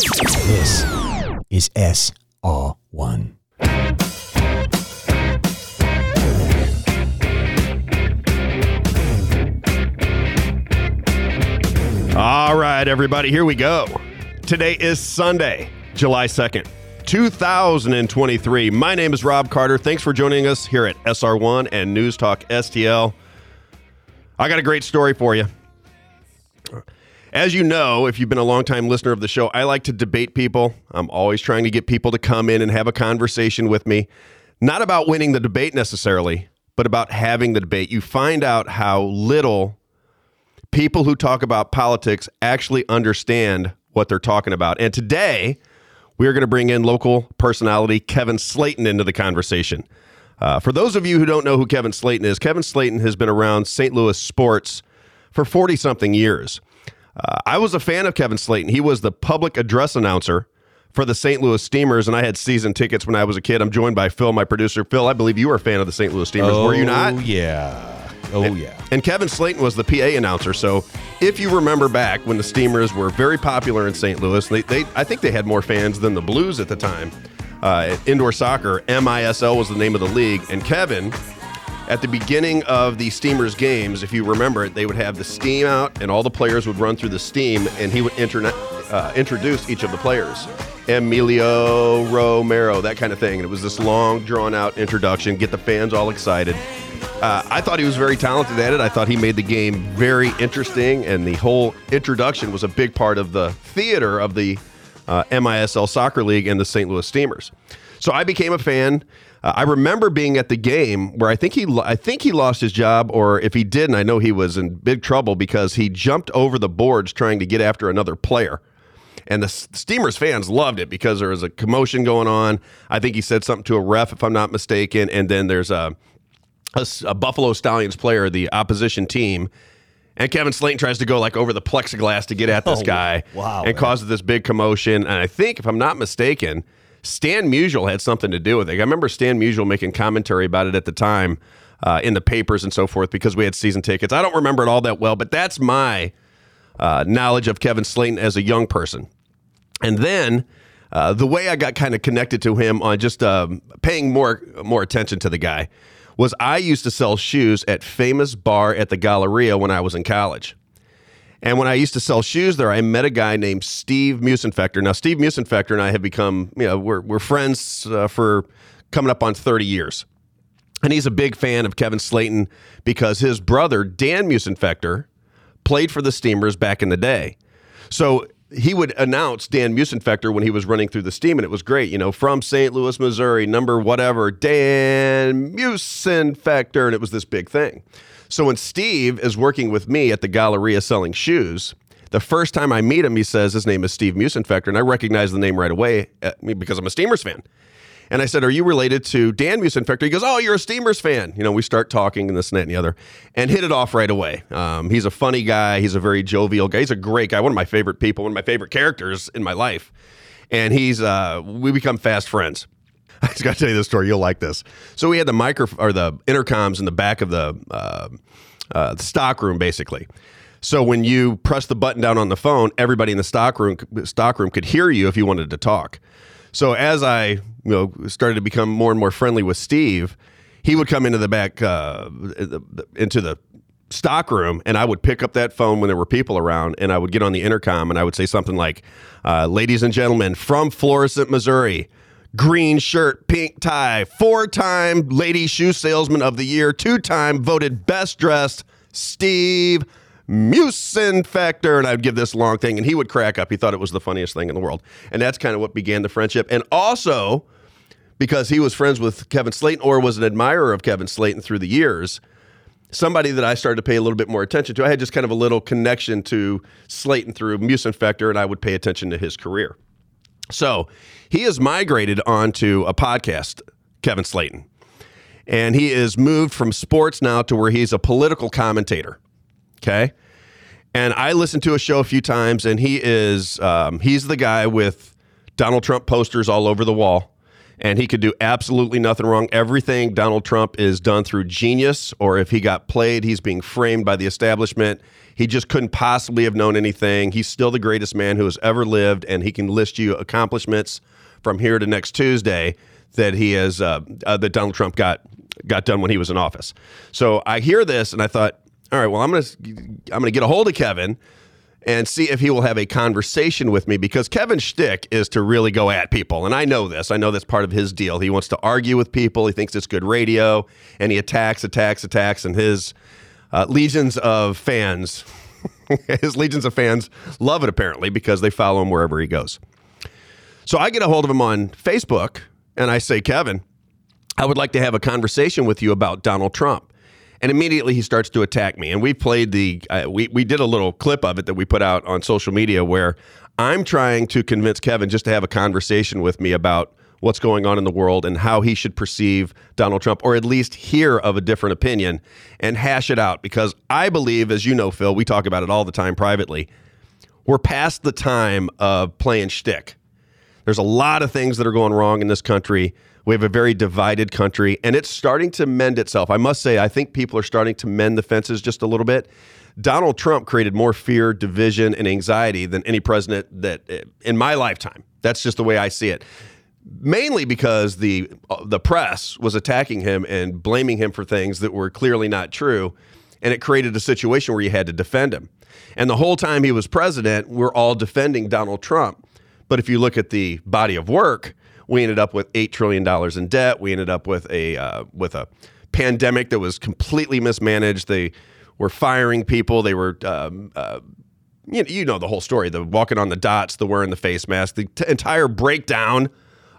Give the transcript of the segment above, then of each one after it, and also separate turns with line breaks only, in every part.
This is SR1.
All right, everybody, here we go. Today is Sunday, July 2nd, 2023. My name is Robb Carter. Thanks for joining us here at SR1 and News Talk STL. I got a great story for you. As you know, if you've been a longtime listener of the show, I like to debate people. I'm always trying to get people to come in and have a conversation with me, not about winning the debate necessarily, but about having the debate. You find out how little people who talk about politics actually understand what they're talking about. And today, we're going to bring in local personality Kevin Slayton into the conversation. Uh, for those of you who don't know who Kevin Slayton is, Kevin Slayton has been around St. Louis sports for 40 something years. Uh, I was a fan of Kevin Slayton. He was the public address announcer for the St. Louis Steamers, and I had season tickets when I was a kid. I'm joined by Phil, my producer. Phil, I believe you were a fan of the St. Louis Steamers, were you not?
Oh yeah. Oh yeah.
And Kevin Slayton was the PA announcer. So if you remember back when the Steamers were very popular in St. Louis, they, they I think they had more fans than the Blues at the time. Uh, indoor soccer, MISL was the name of the league. And Kevin, at the beginning of the Steamers games, if you remember it, they would have the steam out and all the players would run through the steam and he would uh, introduce each of the players. Emilio Romero, that kind of thing. And it was this long, drawn out introduction, get the fans all excited. Uh, I thought he was very talented at it. I thought he made the game very interesting, and the whole introduction was a big part of the theater of the uh, MISL Soccer League and the St. Louis Steamers. So I became a fan. Uh, I remember being at the game where I think he, I think he lost his job, or if he didn't, I know he was in big trouble because he jumped over the boards trying to get after another player. And the Steamers fans loved it because there was a commotion going on. I think he said something to a ref, if I'm not mistaken. And then there's a a, a, Buffalo Stallions player, the opposition team, and Kevin Slayton tries to go like over the plexiglass to get at this
Oh,
guy,
wow,
and
man.
causes this big commotion. And I think, if I'm not mistaken, Stan Musial had something to do with it. I remember Stan Musial making commentary about it at the time uh, in the papers and so forth because we had season tickets. I don't remember it all that well, but that's my uh, knowledge of Kevin Slayton as a young person. And then uh, the way I got kind of connected to him on just um, paying more more attention to the guy was I used to sell shoes at Famous-Barr at the Galleria when I was in college. And when I used to sell shoes there, I met a guy named Steve Musenfector. Now, Steve Musenfector and I have become, you know, we're, we're friends uh, for coming up on 30 years. And he's a big fan of Kevin Slayton because his brother, Dan Musenfector, played for the Steamers back in the day. So he would announce Dan Musenfector when he was running through the steam, and it was great. You know, from St. Louis, Missouri, number whatever, Dan Musenfector, and it was this big thing. So when Steve is working with me at the Galleria selling shoes, the first time I meet him, he says his name is Steve Musenfector, and I recognize the name right away uh, because I'm a Steamers fan. And I said, Are you related to Dan Musenfector? He goes, Oh, you're a Steamers fan. You know, we start talking and this and that and the other and hit it off right away. Um, he's a funny guy. He's a very jovial guy. He's a great guy. One of my favorite people, one of my favorite characters in my life. And he's, uh, we become fast friends. I just got to tell you this story. You'll like this. So we had the micro or the intercoms in the back of the, uh, uh, the stock room, basically. So when you press the button down on the phone, everybody in the stock room stock room could hear you if you wanted to talk. So as I you know started to become more and more friendly with Steve, he would come into the back uh, into the stock room, and I would pick up that phone when there were people around, and I would get on the intercom, and I would say something like, uh, "Ladies and gentlemen, from Florissant, Missouri." Green shirt, pink tie, four time lady shoe salesman of the year, two time voted best dressed, Steve Musenfector. And I would give this long thing, and he would crack up. He thought it was the funniest thing in the world. And that's kind of what began the friendship. And also, because he was friends with Kevin Slayton or was an admirer of Kevin Slayton through the years, somebody that I started to pay a little bit more attention to. I had just kind of a little connection to Slayton through Musenfector, and I would pay attention to his career. So he has migrated onto a podcast, Kevin Slayton. And he is moved from sports now to where he's a political commentator. Okay. And I listened to a show a few times, and he is um, he's the guy with Donald Trump posters all over the wall, and he could do absolutely nothing wrong. Everything Donald Trump is done through genius, or if he got played, he's being framed by the establishment. He just couldn't possibly have known anything. He's still the greatest man who has ever lived, and he can list you accomplishments from here to next Tuesday that he has uh, uh, that Donald Trump got got done when he was in office. So I hear this, and I thought, all right, well, I'm gonna I'm gonna get a hold of Kevin and see if he will have a conversation with me because Kevin's shtick is to really go at people. And I know this. I know that's part of his deal. He wants to argue with people. He thinks it's good radio and he attacks, attacks, attacks. And his uh, legions of fans, his legions of fans love it apparently because they follow him wherever he goes. So I get a hold of him on Facebook and I say, Kevin, I would like to have a conversation with you about Donald Trump and immediately he starts to attack me. And we played the uh, we we did a little clip of it that we put out on social media where I'm trying to convince Kevin just to have a conversation with me about what's going on in the world and how he should perceive Donald Trump, or at least hear of a different opinion and hash it out. Because I believe, as you know, Phil, we talk about it all the time privately. We're past the time of playing shtick. There's a lot of things that are going wrong in this country. We have a very divided country, and it's starting to mend itself. I must say, I think people are starting to mend the fences just a little bit. Donald Trump created more fear, division, and anxiety than any president that in my lifetime. That's just the way I see it. Mainly because the uh, the press was attacking him and blaming him for things that were clearly not true, and it created a situation where you had to defend him. And the whole time he was president, we're all defending Donald Trump. But if you look at the body of work, we ended up with eight trillion dollars in debt. We ended up with a uh, with a pandemic that was completely mismanaged. They were firing people. They were um, uh, you, know, you know the whole story. The walking on the dots, the wearing the face mask, the t- entire breakdown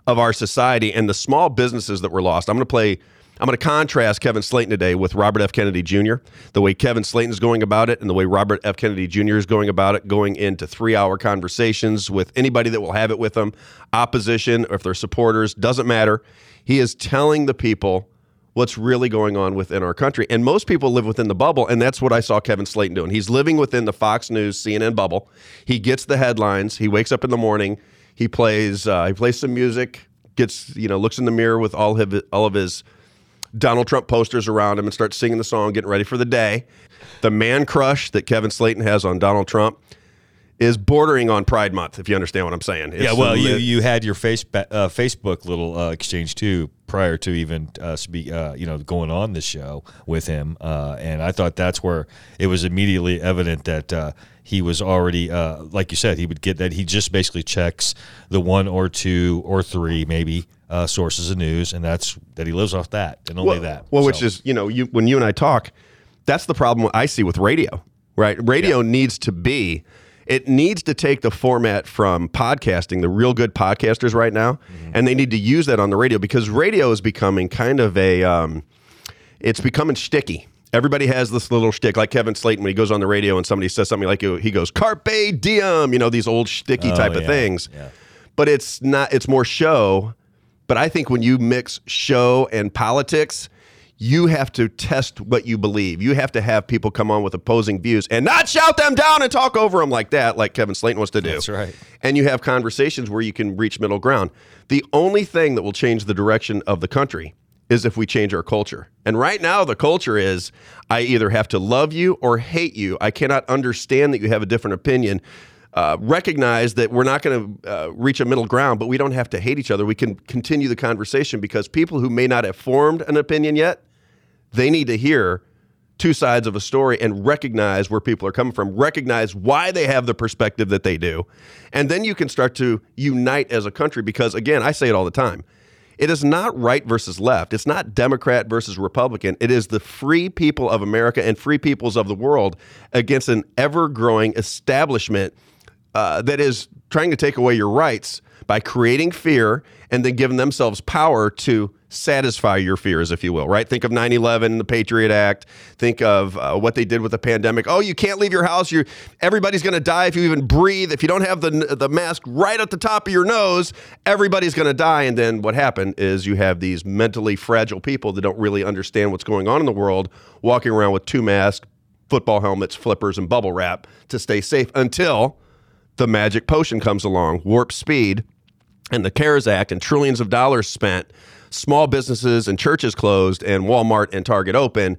of our society, and the small businesses that were lost. I'm going to play I'm going to contrast Kevin Slayton today with Robert F. Kennedy Jr., the way Kevin Slayton is going about it and the way Robert F. Kennedy Jr. is going about it, going into three hour conversations with anybody that will have it with him, opposition, or if they're supporters, doesn't matter. He is telling the people what's really going on within our country. And most people live within the bubble, and that's what I saw Kevin Slayton doing. He's living within the Fox News, CNN bubble. He gets the headlines. He wakes up in the morning. He plays. Uh, he plays some music. Gets you know looks in the mirror with all of his, all of his Donald Trump posters around him and start singing the song, getting ready for the day. The man crush that Kevin Slayton has on Donald Trump is bordering on Pride Month, if you understand what I'm saying.
It's yeah, well, you, you had your face, uh, Facebook little uh, exchange too prior to even uh, speak, uh, you know, going on this show with him, uh, and I thought that's where it was immediately evident that uh, he was already, like you said, he would get that he just basically checks the one or two or three maybe uh, sources of news, and that's that he lives off that and only
well,
that.
Well, so. which is you know, you when you and I talk, that's the problem I see with radio. Right, radio yeah. needs to be. It needs to take the format from podcasting, the real good podcasters right now, mm-hmm. and they need to use that on the radio because radio is becoming kind of a, um, it's becoming sticky. Everybody has this little shtick, like Kevin Slayton when he goes on the radio and somebody says something like he goes "Carpe diem," you know these old sticky oh, type yeah. of things. Yeah. But it's not. It's more show but I think when you mix show and politics, you have to test what you believe. You have to have people come on with opposing views and not shout them down and talk over them like that, like Kevin Slayton wants to do.
That's right.
And you have conversations where you can reach middle ground. The only thing that will change the direction of the country is if we change our culture. And right now, the culture is I either have to love you or hate you. I cannot understand that you have a different opinion uh, recognize that we're not going to uh, reach a middle ground, but we don't have to hate each other. We can continue the conversation because people who may not have formed an opinion yet, they need to hear two sides of a story and recognize where people are coming from, recognize why they have the perspective that they do. And then you can start to unite as a country because, again, I say it all the time. It is not right versus left. It's not Democrat versus Republican. It is the free people of America and free peoples of the world against an ever growing establishment uh, that is trying to take away your rights by creating fear and then giving themselves power to satisfy your fears, if you will, right? Think of 9 11, the Patriot Act. Think of uh, what they did with the pandemic. Oh, you can't leave your house. you everybody's going to die if you even breathe. If you don't have the, the mask right at the top of your nose, everybody's going to die. And then what happened is you have these mentally fragile people that don't really understand what's going on in the world walking around with two masks, football helmets, flippers, and bubble wrap to stay safe until the magic potion comes along, warp speed, and the CARES Act, and trillions of dollars spent, small businesses and churches closed, and Walmart and Target open.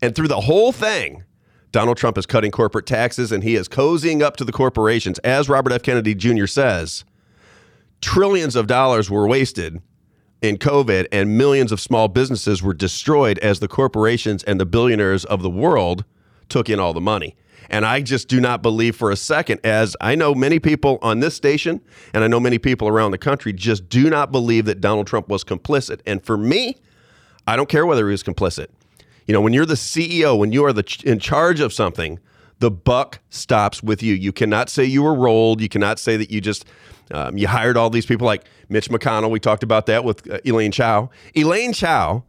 And through the whole thing, Donald Trump is cutting corporate taxes and he is cozying up to the corporations. As Robert F. Kennedy Jr. says, trillions of dollars were wasted in COVID and millions of small businesses were destroyed as the corporations and the billionaires of the world took in all the money. And I just do not believe for a second, as I know many people on this station and I know many people around the country just do not believe that Donald Trump was complicit. And for me, I don't care whether he was complicit. You know, when you're the CEO, when you are the in charge of something, the buck stops with you. You cannot say you were rolled. You cannot say that you just um, you hired all these people like Mitch McConnell. We talked about that with uh, Elaine Chao. Elaine Chao,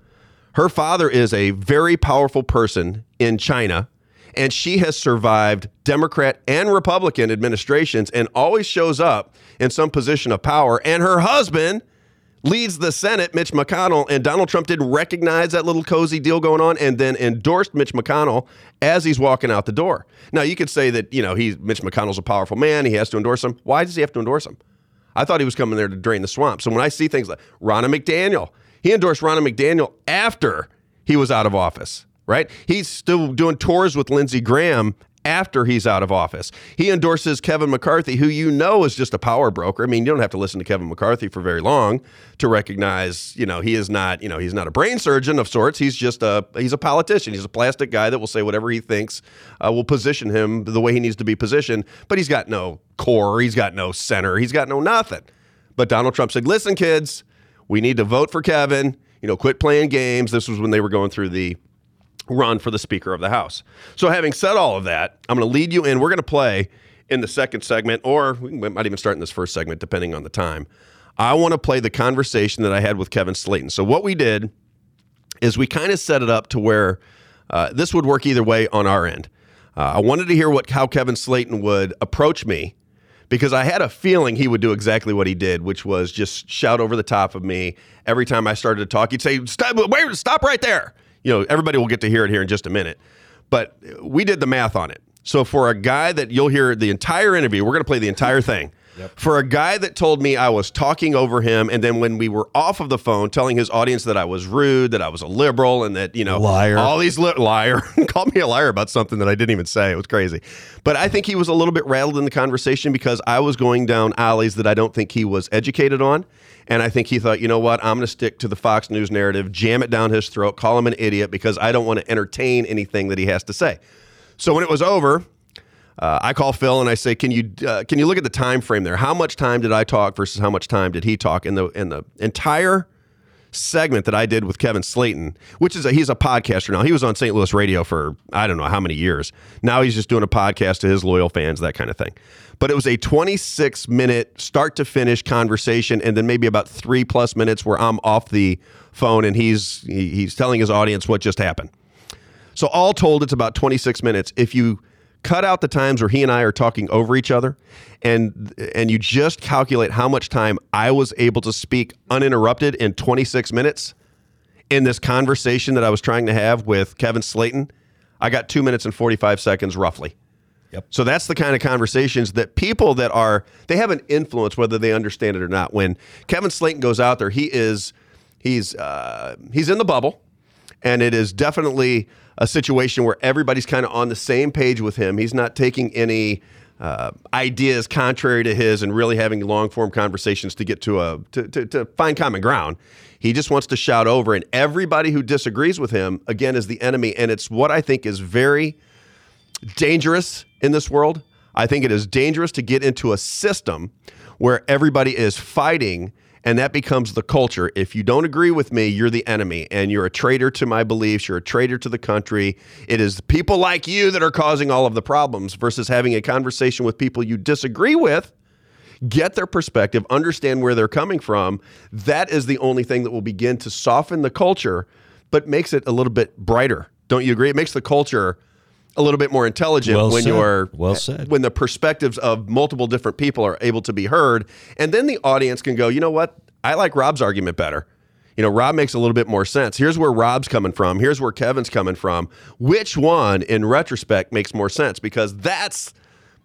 her father is a very powerful person in China, and she has survived Democrat and Republican administrations and always shows up in some position of power. And her husband leads the Senate, Mitch McConnell, and Donald Trump didn't recognize that little cozy deal going on and then endorsed Mitch McConnell as he's walking out the door. Now, you could say that, you know, he's Mitch McConnell's a powerful man, he has to endorse him. Why does he have to endorse him? I thought he was coming there to drain the swamp. So when I see things like Ronna McDaniel, he endorsed Ronna McDaniel after he was out of office, right? He's still doing tours with Lindsey Graham after he's out of office. He endorses Kevin McCarthy, who you know is just a power broker. I mean, you don't have to listen to Kevin McCarthy for very long to recognize, you know, he is not, you know, he's not a brain surgeon of sorts. He's just a he's a politician. He's a plastic guy that will say whatever he thinks uh, will position him the way he needs to be positioned. But he's got no core. He's got no center. He's got no nothing. But Donald Trump said, "Listen, kids, we need to vote for Kevin. You know, quit playing games." This was when they were going through the run for the Speaker of the House. So, having said all of that, I'm going to lead you in. We're going to play in the second segment, or we might even start in this first segment, depending on the time. I want to play the conversation that I had with Kevin Slayton. So, what we did is we kind of set it up to where uh, this would work either way on our end. Uh, I wanted to hear what how Kevin Slayton would approach me because I had a feeling he would do exactly what he did, which was just shout over the top of me every time I started to talk. He'd say, "Stop! Wait! Stop right there!" You know, everybody will get to hear it here in just a minute. But we did the math on it. So for a guy that you'll hear the entire interview, we're going to play the entire thing. Yep. For a guy that told me I was talking over him, and then when we were off of the phone, telling his audience that I was rude, that I was a liberal, and that you know,
liar,
all these li- liar, called me a liar about something that I didn't even say. It was crazy, but I think he was a little bit rattled in the conversation because I was going down alleys that I don't think he was educated on, and I think he thought, you know what, I'm going to stick to the Fox News narrative, jam it down his throat, call him an idiot because I don't want to entertain anything that he has to say. So when it was over, uh, I call Phil and I say, "Can you uh, can you look at the time frame there? How much time did I talk versus how much time did he talk in the in the entire segment that I did with Kevin Slayton, which is a, he's a podcaster now. He was on St. Louis radio for I don't know how many years. Now he's just doing a podcast to his loyal fans, that kind of thing. But it was a 26 minute start to finish conversation, and then maybe about three plus minutes where I'm off the phone and he's he's telling his audience what just happened. So all told, it's about 26 minutes. If you cut out the times where he and I are talking over each other and and you just calculate how much time I was able to speak uninterrupted in 26 minutes in this conversation that I was trying to have with Kevin Slayton, I got 2 minutes and 45 seconds roughly.
Yep.
So that's the kind of conversations that people that are they have an influence whether they understand it or not. When Kevin Slayton goes out there, he is he's uh, he's in the bubble and it is definitely a situation where everybody's kind of on the same page with him. He's not taking any uh, ideas contrary to his and really having long form conversations to get to a to, to, to, find common ground. He just wants to shout over, and everybody who disagrees with him again is the enemy. And it's what I think is very dangerous in this world. I think it is dangerous to get into a system where everybody is fighting and that becomes the culture. If you don't agree with me, you're the enemy and you're a traitor to my beliefs. You're a traitor to the country. It is people like you that are causing all of the problems versus having a conversation with people you disagree with. Get their perspective, understand where they're coming from. That is the only thing that will begin to soften the culture, but makes it a little bit brighter. Don't you agree? It makes the culture a little bit more intelligent
well
when
said.
you're
well said.
when the perspectives of multiple different people are able to be heard. And then the audience can go you know what? I like rob's argument better. You know rob makes a little bit more sense. Here's where rob's coming from. Here's where kevin's coming from. Which one in retrospect makes more sense? Because that's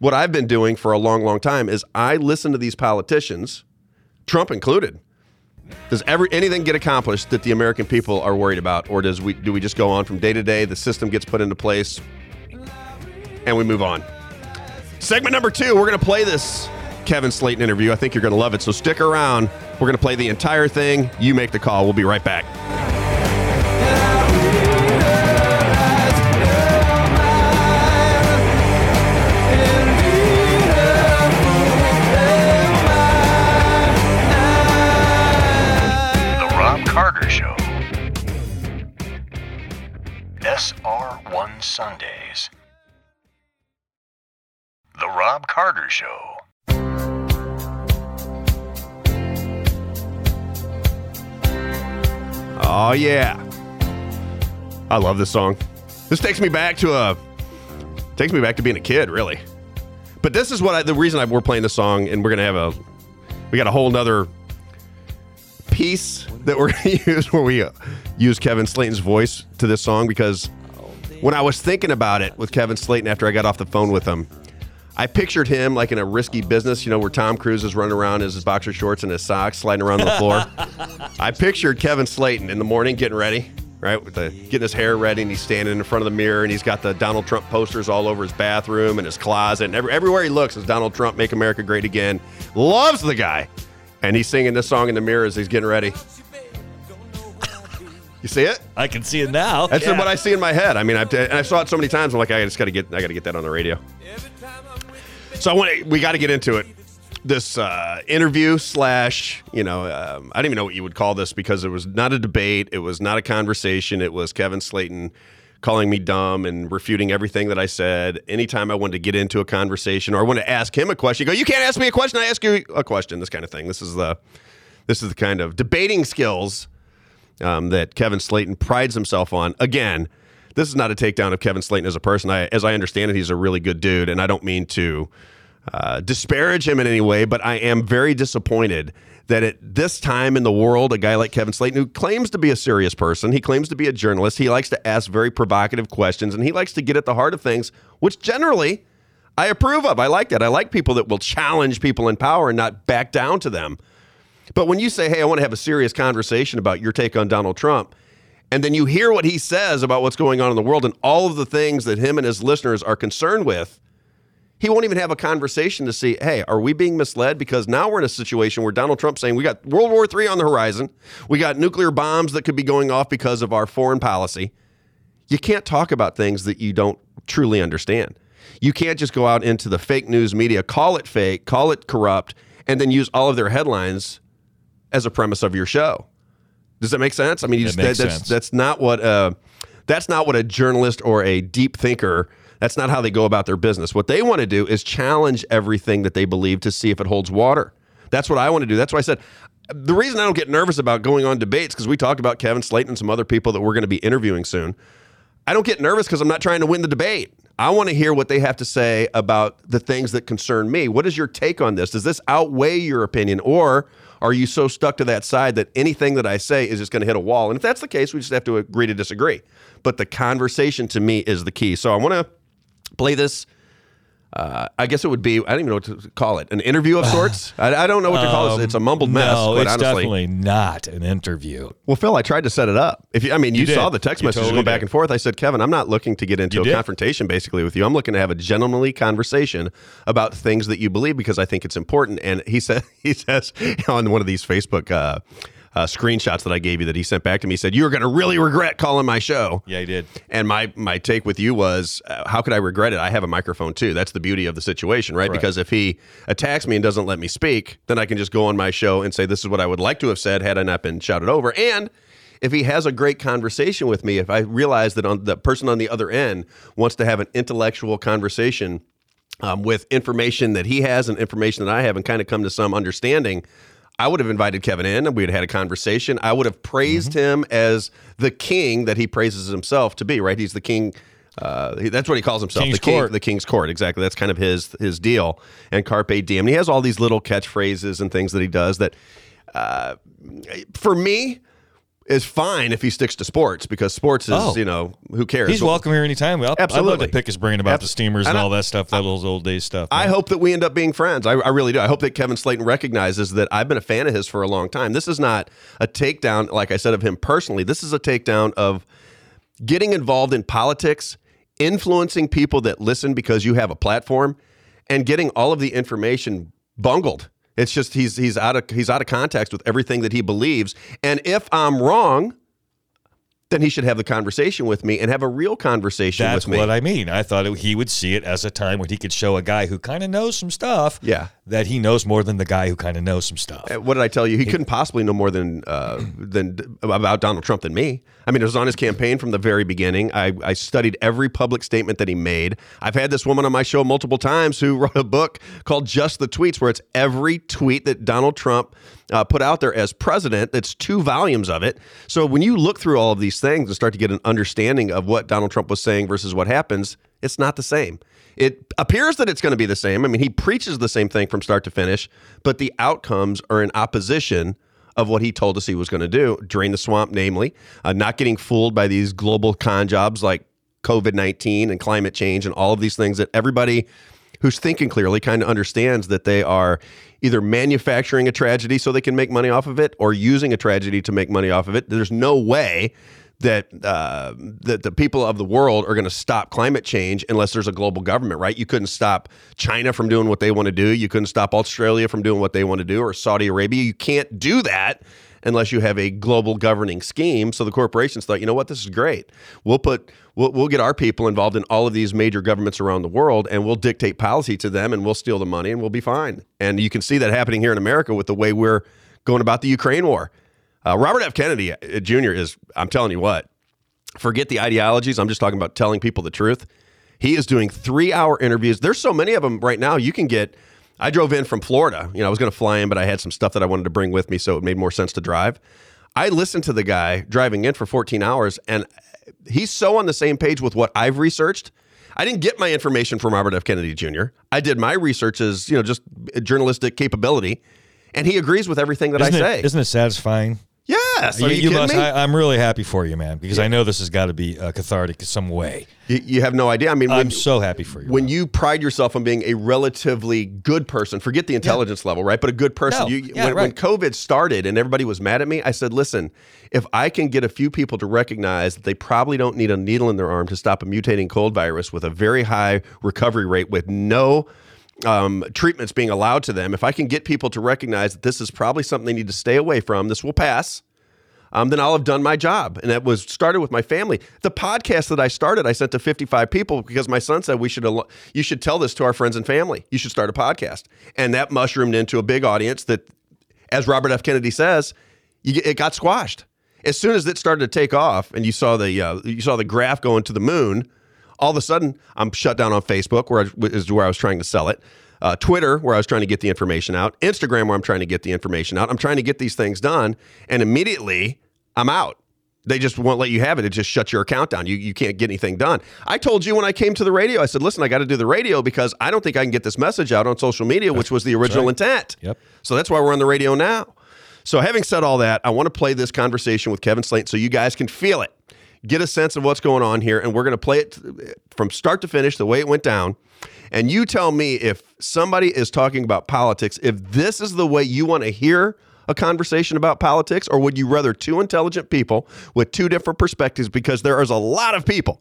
what i've been doing for a long long time is i listen to these politicians trump included. Does every anything get accomplished that the American people are worried about, or does we do we just go on from day to day? The system gets put into place, and we move on. Segment number two, we're going to play this Kevin Slayton interview. I think you're going to love it. So stick around. We're going to play the entire thing. You make the call. We'll be right back.
The Robb Carter Show. SR1 Sundays. The Robb Carter Show.
Oh yeah. I love this song. This takes me back to a takes me back to being a kid, really. But this is what I, the reason I, we're playing this song, and we're gonna have a we got a whole nother piece that we're gonna use where we uh, use Kevin Slayton's voice to this song because when I was thinking about it with Kevin Slayton after I got off the phone with him, I pictured him like in a risky business, you know, where Tom Cruise is running around in his boxer shorts and his socks, sliding around the floor. I pictured Kevin Slayton in the morning getting ready, right, with the getting his hair ready, and he's standing in front of the mirror, and he's got the Donald Trump posters all over his bathroom and his closet, and every, everywhere he looks is Donald Trump, "Make America Great Again." Loves the guy, and he's singing this song in the mirror as he's getting ready. You see it?
I can see it now.
That's
Yeah.
what I see in my head. I mean, I've, and I saw it so many times. I'm like, I just got to get, I got to get that on the radio. So I want, we got to get into it. This uh, interview slash, you know, um, I don't even know what you would call this because it was not a debate. It was not a conversation. It was Kevin Slayton calling me dumb and refuting everything that I said. Anytime I wanted to get into a conversation or I wanted to ask him a question, go, you can't ask me a question. I ask you a question. This kind of thing. This is the, this is the kind of debating skills um, that Kevin Slayton prides himself on. Again, this is not a takedown of Kevin Slayton as a person. I, as I understand it, he's a really good dude, and I don't mean to uh, disparage him in any way, but I am very disappointed that at this time in the world, a guy like Kevin Slayton, who claims to be a serious person, he claims to be a journalist, he likes to ask very provocative questions, and he likes to get at the heart of things, which generally I approve of. I like that. I like people that will challenge people in power and not back down to them. But when you say, hey, I want to have a serious conversation about your take on Donald Trump, and then you hear what he says about what's going on in the world and all of the things that him and his listeners are concerned with, he won't even have a conversation to see, hey, are we being misled? Because now we're in a situation where Donald Trump's saying we got World War III on the horizon, we got nuclear bombs that could be going off because of our foreign policy. You can't talk about things that you don't truly understand. You can't just go out into the fake news media, call it fake, call it corrupt, and then use all of their headlines as a premise of your show. Does that make sense? I mean, you just, that- that's
sense.
that's not what uh, that's not what a journalist or a deep thinker. That's not how they go about their business. What they want to do is challenge everything that they believe to see if it holds water. That's what I want to do. That's why I said the reason I don't get nervous about going on debates because we talked about Kevin Slayton and some other people that we're going to be interviewing soon. I don't get nervous because I'm not trying to win the debate. I want to hear what they have to say about the things that concern me. What is your take on this? Does this outweigh your opinion, or are you so stuck to that side that anything that I say is just going to hit a wall? And if that's the case, we just have to agree to disagree. But the conversation to me is the key. So I want to play this. Uh, I guess it would be, I don't even know what to call it, an interview of sorts. I, I don't know what to call it. It's a mumbled mess.
Um, No,
but
it's
honestly,
definitely not an interview.
well, Phil, I tried to set it up. If you, I mean, you,
did.
saw the text
You
messages
totally
going back
did.
and forth. I said, Kevin, I'm not looking to get into
You
a
did.
confrontation basically with you. I'm looking to have a gentlemanly conversation about things that you believe because I think it's important. And he said, he says on one of these Facebook uh, uh, screenshots that I gave you that he sent back to me, he said, "You're going to really regret calling my show."
Yeah, he did.
And my my take with you was, uh, how could I regret it? I have a microphone too. That's the beauty of the situation, right?
Correct.
Because if he attacks me and doesn't let me speak, then I can just go on my show and say this is what I would like to have said had I not been shouted over. And if he has a great conversation with me, if I realize that on the person on the other end wants to have an intellectual conversation um, with information that he has and information that I have, and kind of come to some understanding. I would have invited Kevin in and we would had a conversation. I would have praised
Mm-hmm.
him as the king that he praises himself to be, right? He's the king. Uh, he- that's what he calls himself.
King's
the king,
court.
the king's court. Exactly. That's kind of his his deal. And carpe diem. And he has all these little catchphrases and things that he does that, uh, for me, is fine if he sticks to sports because sports is
Oh.
you know who cares.
He's welcome here anytime. I'll, I'd love to pick his brain about
Abs-
the steamers and,
and I-
all that stuff, that old old days stuff.
I hope that we end up being friends. I, I really do. I hope that Kevin Slayton recognizes that I've been a fan of his for a long time. This is not a takedown, like I said, of him personally. This is a takedown of getting involved in politics influencing people that listen because you have a platform and getting all of the information bungled. It's just he's he's out of he's out of context with everything that he believes. And if I'm wrong, then he should have the conversation with me and have a real conversation
That's
with me.
what I mean. I thought it, he would see it as a time when he could show a guy who kind of knows some stuff.
Yeah.
that he knows more than the guy who kind of knows some stuff.
Uh, what did I tell you? He couldn't possibly know more than uh, than about Donald Trump than me. I mean, it was on his campaign from the very beginning. I, I studied every public statement that he made. I've had this woman on my show multiple times who wrote a book called Just the Tweets, where it's every tweet that Donald Trump uh, put out there as president. That's two volumes of it. So when you look through all of these things and start to get an understanding of what Donald Trump was saying versus what happens, it's not the same. It appears that it's going to be the same. I mean, he preaches the same thing from start to finish, but the outcomes are in opposition of what he told us he was going to do drain the swamp, namely, uh, not getting fooled by these global con jobs like COVID 19 and climate change and all of these things that everybody who's thinking clearly kind of understands that they are either manufacturing a tragedy so they can make money off of it or using a tragedy to make money off of it. There's no way that uh, that the people of the world are going to stop climate change unless there's a global government, right? You couldn't stop China from doing what they want to do. You couldn't stop Australia from doing what they want to do, or Saudi Arabia. You can't do that unless you have a global governing scheme. So the corporations thought, you know what, this is great. We'll put we'll, we'll get our people involved in all of these major governments around the world, and we'll dictate policy to them, and we'll steal the money, and we'll be fine. And you can see that happening here in America with the way we're going about the Ukraine war. Uh, Robert F. Kennedy uh, Jr. is, I'm telling you what, forget the ideologies. I'm just talking about telling people the truth. He is doing three hour interviews. There's so many of them right now. You can get, I drove in from Florida. You know, I was going to fly in, but I had some stuff that I wanted to bring with me, so it made more sense to drive. I listened to the guy driving in for 14 hours, and he's so on the same page with what I've researched. I didn't get my information from Robert F. Kennedy Jr. I did my research as, you know, just journalistic capability, and he agrees with everything that
Isn't
I
it-
say.
isn't it satisfying?
Yes. Are
You-
you,
you must-
me?
I, I'm really happy for you, man, because I know this has got to be uh, cathartic in some way.
You, you have no idea. I mean, when,
I'm so happy for you.
when you pride yourself on being a relatively good person, forget the intelligence level, right? But a good person.
No.
You,
Yeah,
when, when. COVID started and everybody was mad at me, I said, listen, if I can get a few people to recognize that they probably don't need a needle in their arm to stop a mutating cold virus with a very high recovery rate with no um, treatments being allowed to them, if I can get people to recognize that this is probably something they need to stay away from, this will pass um, then I'll have done my job. And that was started with my family. The podcast that I started, I sent to 55 people because my son said we should al- you should tell this to our friends and family. You should start a podcast. And that mushroomed into a big audience that, as Robert F. Kennedy says, you, it got squashed. As soon as it started to take off, and you saw the uh, you saw the graph going to the moon, all of a sudden I'm shut down on Facebook, where I, is where I was trying to sell it. Uh, Twitter, where I was trying to get the information out. Instagram, where I'm trying to get the information out. I'm trying to get these things done, and immediately I'm out. They just won't let you have it. It just shuts your account down. You, you can't get anything done. I told you when I came to the radio, I said, listen, I got to do the radio because I don't think I can get this message out on social media, which was the original intent.
Yep.
So that's why we're on the radio now. So, having said all that, I want to play this conversation with Kevin Slayton so you guys can feel it, get a sense of what's going on here, and we're going to play it from start to finish the way it went down. And you tell me if somebody is talking about politics, if this is the way you want to hear a conversation about politics, or would you rather two intelligent people with two different perspectives? Because there is a lot of people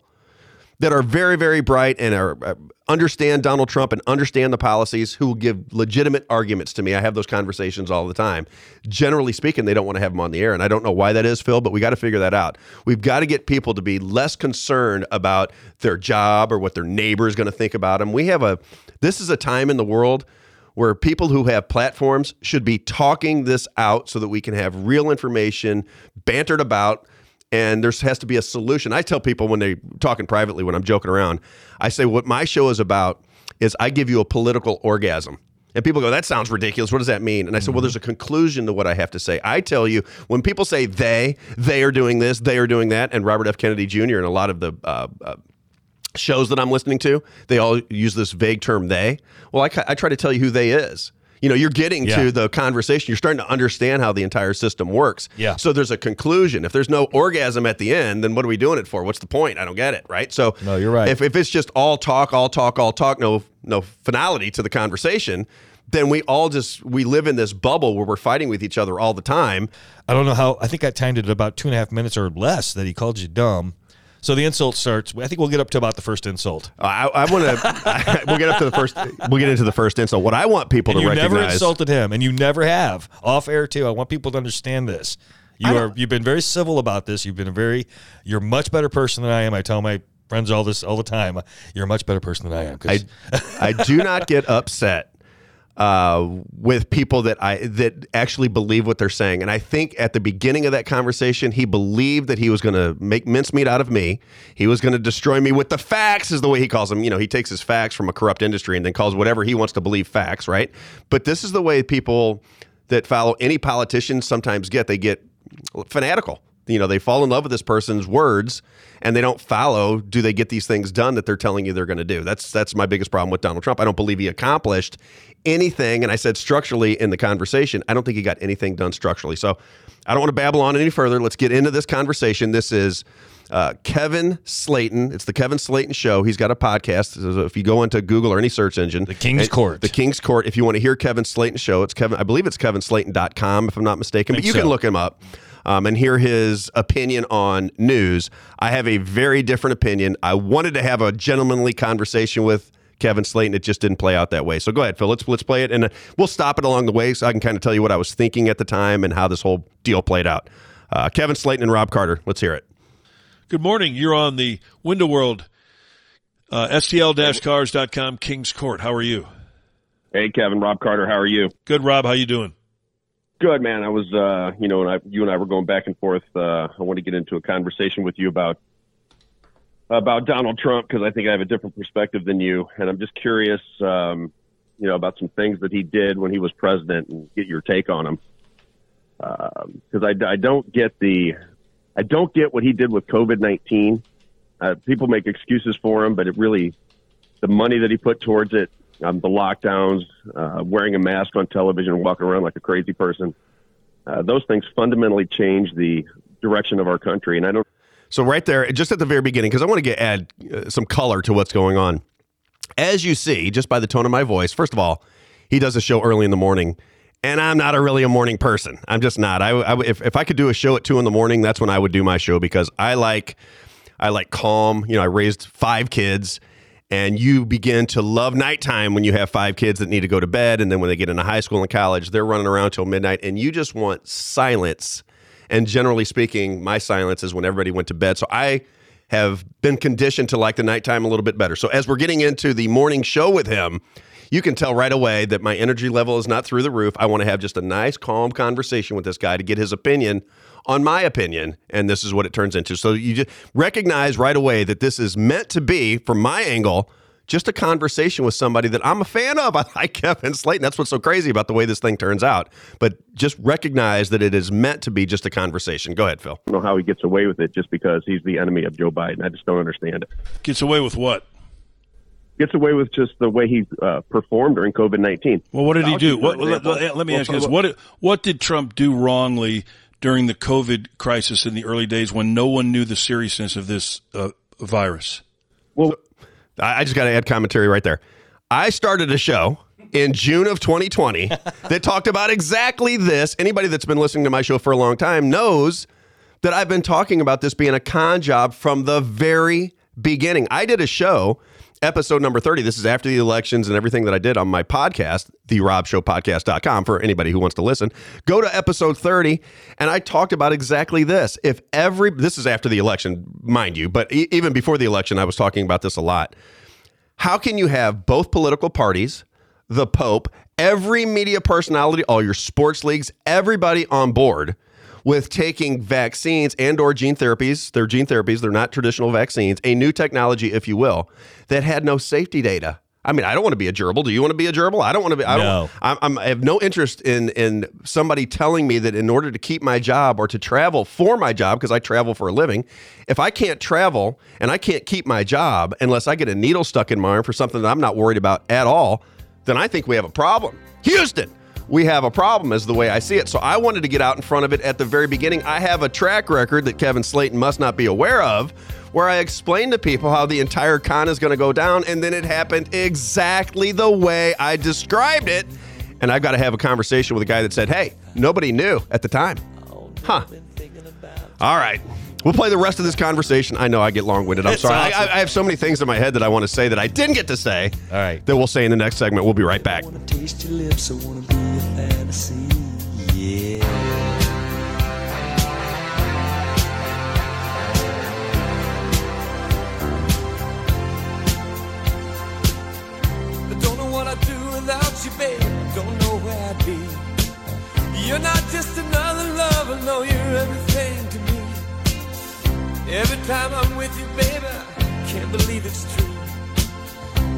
that are very, very bright and are uh, understand Donald Trump and understand the policies who will give legitimate arguments to me. I have those conversations all the time. Generally speaking, they don't want to have them on the air, and I don't know why that is, Phil. But we got to figure that out. We've got to get people to be less concerned about their job or what their neighbor is going to think about them. We have a this is a time in the world where people who have platforms should be talking this out so that we can have real information bantered about and there has to be a solution. I tell people when they're talking privately, when I'm joking around, I say, what my show is about is I give you a political orgasm. And people go, that sounds ridiculous. What does that mean? And I said, well, there's a conclusion to what I have to say. I tell you, when people say they, they are doing this, they are doing that, and Robert F. Kennedy Jr. and a lot of the uh, uh, shows that I'm listening to, they all use this vague term they. Well, I, I try to tell you who they is. You know, you're getting
Yeah.
to the conversation. You're starting to understand how the entire system works.
Yeah.
So there's a conclusion. If there's no orgasm at the end, then what are we doing it for? What's the point? I don't get it. Right. So
No, you're right.
If, if it's just all talk, all talk, all talk, no no finality to the conversation, then we all just we live in this bubble where we're fighting with each other all the time.
I don't know how. I think I timed it about two and a half minutes or less that he called you dumb. So the insult starts. I think we'll get up to about the first insult.
I, I want to. we'll get up to the first. We'll get into the first insult. What I want people
And
to
you
recognize.
You never insulted him, and you never have off air too. I want people to understand this. You are you've been very civil about this. You've been a very you're a much better person than I am. I tell my friends all this all the time. You're a much better person than I am.
I, I do not get upset uh, with people that I that actually believe what they're saying. And I think at the beginning of that conversation, he believed that he was going to make mincemeat out of me. He was going to destroy me with the facts, is the way he calls them. You know, he takes his facts from a corrupt industry and then calls whatever he wants to believe facts, right? But this is the way people that follow any politician sometimes get. They get fanatical. You know, they fall in love with this person's words and they don't follow. Do they get these things done that they're telling you they're going to do? That's that's my biggest problem with Donald Trump. I don't believe he accomplished anything. And I said structurally in the conversation, I don't think he got anything done structurally. So I don't want to babble on any further. Let's get into this conversation. This is uh, Kevin Slayton. It's the Kevin Slayton Show. He's got a podcast. So if you go into Google or any search engine, the
King's Court.
the King's Court. If you want to hear Kevin Slayton Show, it's Kevin. I believe it's kevinslayton.com if I'm not mistaken. But you can look him up um, and hear his opinion on news. I have a very different opinion. I wanted to have a gentlemanly conversation with Kevin Slayton. It just didn't play out that way. So go ahead, Phil. Let's let's play it, and uh, we'll stop it along the way so I can kind of tell you what I was thinking at the time and how this whole deal played out. Uh, Kevin Slayton and Robb Carter. Let's hear it.
Good morning. You're on the Window World, uh, STL-cars.com, Kings Court. How are you?
Hey, Kevin, Robb Carter, how are you?
Good, Rob. How you doing?
Good, man. I was, uh, you know, and I, you and I were going back and forth. Uh, I want to get into a conversation with you about about Donald Trump because I think I have a different perspective than you, and I'm just curious, um, you know, about some things that he did when he was president and get your take on them. Because I, I don't get the, I don't get what he did with COVID nineteen. Uh, people make excuses for him, but it really, the money that he put towards it, um, the lockdowns, uh, wearing a mask on television walking around like a crazy person. Uh, those things fundamentally change the direction of our country. And I don't
So right there, just at the very beginning, because I want to get add uh, some color to what's going on. As you see, just by the tone of my voice, first of all, he does a show early in the morning, and I'm not a really a morning person. I'm just not. I, I if if I could do a show at two in the morning, that's when I would do my show because I like I like calm. You know, I raised five kids. And you begin to love nighttime when you have five kids that need to go to bed. And then when they get into high school and college, they're running around till midnight. And you just want silence and generally speaking, my silence is when everybody went to bed. So I have been conditioned to like the nighttime a little bit better. So as we're getting into the morning show with him, you can tell right away that my energy level is not through the roof. I want to have just a nice, calm conversation with this guy to get his opinion on my opinion, and this is what it turns into. So you just recognize right away that this is meant to be, from my angle, just a conversation with somebody that I'm a fan of. I like Kevin Slayton. That's what's so crazy about the way this thing turns out. But just recognize that it is meant to be just a conversation. Go ahead, Phil.
know how he gets away with it just because he's the enemy of Joe Biden. I just don't understand it.
Gets away with what?
Gets away with just the way he uh, performed during COVID 19.
Well, what did he do? What, let, let- let me
Well,
ask you this:
so-
what what did Trump do wrongly during the COVID crisis in the early days when no one knew the seriousness of this uh, virus?
Well,
I I just got to add commentary right there. I started a show in June of 2020 that talked about exactly this. Anybody that's been listening to my show for a long time knows that I've been talking about this being a con job from the very beginning. I did a show, episode number 30. This is after the elections and everything that I did on my podcast, the robshowpodcast.com for anybody who wants to listen. Go to episode 30 and I talked about exactly this. If every this is after the election, mind you, but e- even before the election I was talking about this a lot. How can you have both political parties, the Pope, every media personality, all your sports leagues, everybody on board with taking vaccines and or gene therapies, they're gene therapies, they're not traditional vaccines, a new technology if you will, that had no safety data. I mean, I don't want to be a gerbil. Do you want to be a gerbil? I don't want to be. I
No.
don't. I'm, I'm, I have no interest in in somebody telling me that in order to keep my job or to travel for my job because I travel for a living, if I can't travel and I can't keep my job unless I get a needle stuck in my arm for something that I'm not worried about at all, then I think we have a problem. Houston, we have a problem, is the way I see it. So I wanted to get out in front of it at the very beginning. I have a track record that Kevin Slayton must not be aware of, where I explained to people how the entire con is going to go down, and then it happened exactly the way I described it. And I've got to have a conversation with a guy that said, hey, nobody knew at the time. Huh. All right. We'll play the rest of this conversation. I know I get long winded. I'm
It's
sorry. I-
awesome.
I, I have so many things in my head that I want to say that I didn't get to say.
All right.
That we'll say in the next segment. We'll be right back.
Wanna taste your lips, I wanna be a fantasy. Yeah. I don't know what I'd do without you, babe. Don't know where I'd be. You're not just another lover, no, you're everything to me. Every time I'm with you, baby, I can't believe it's true.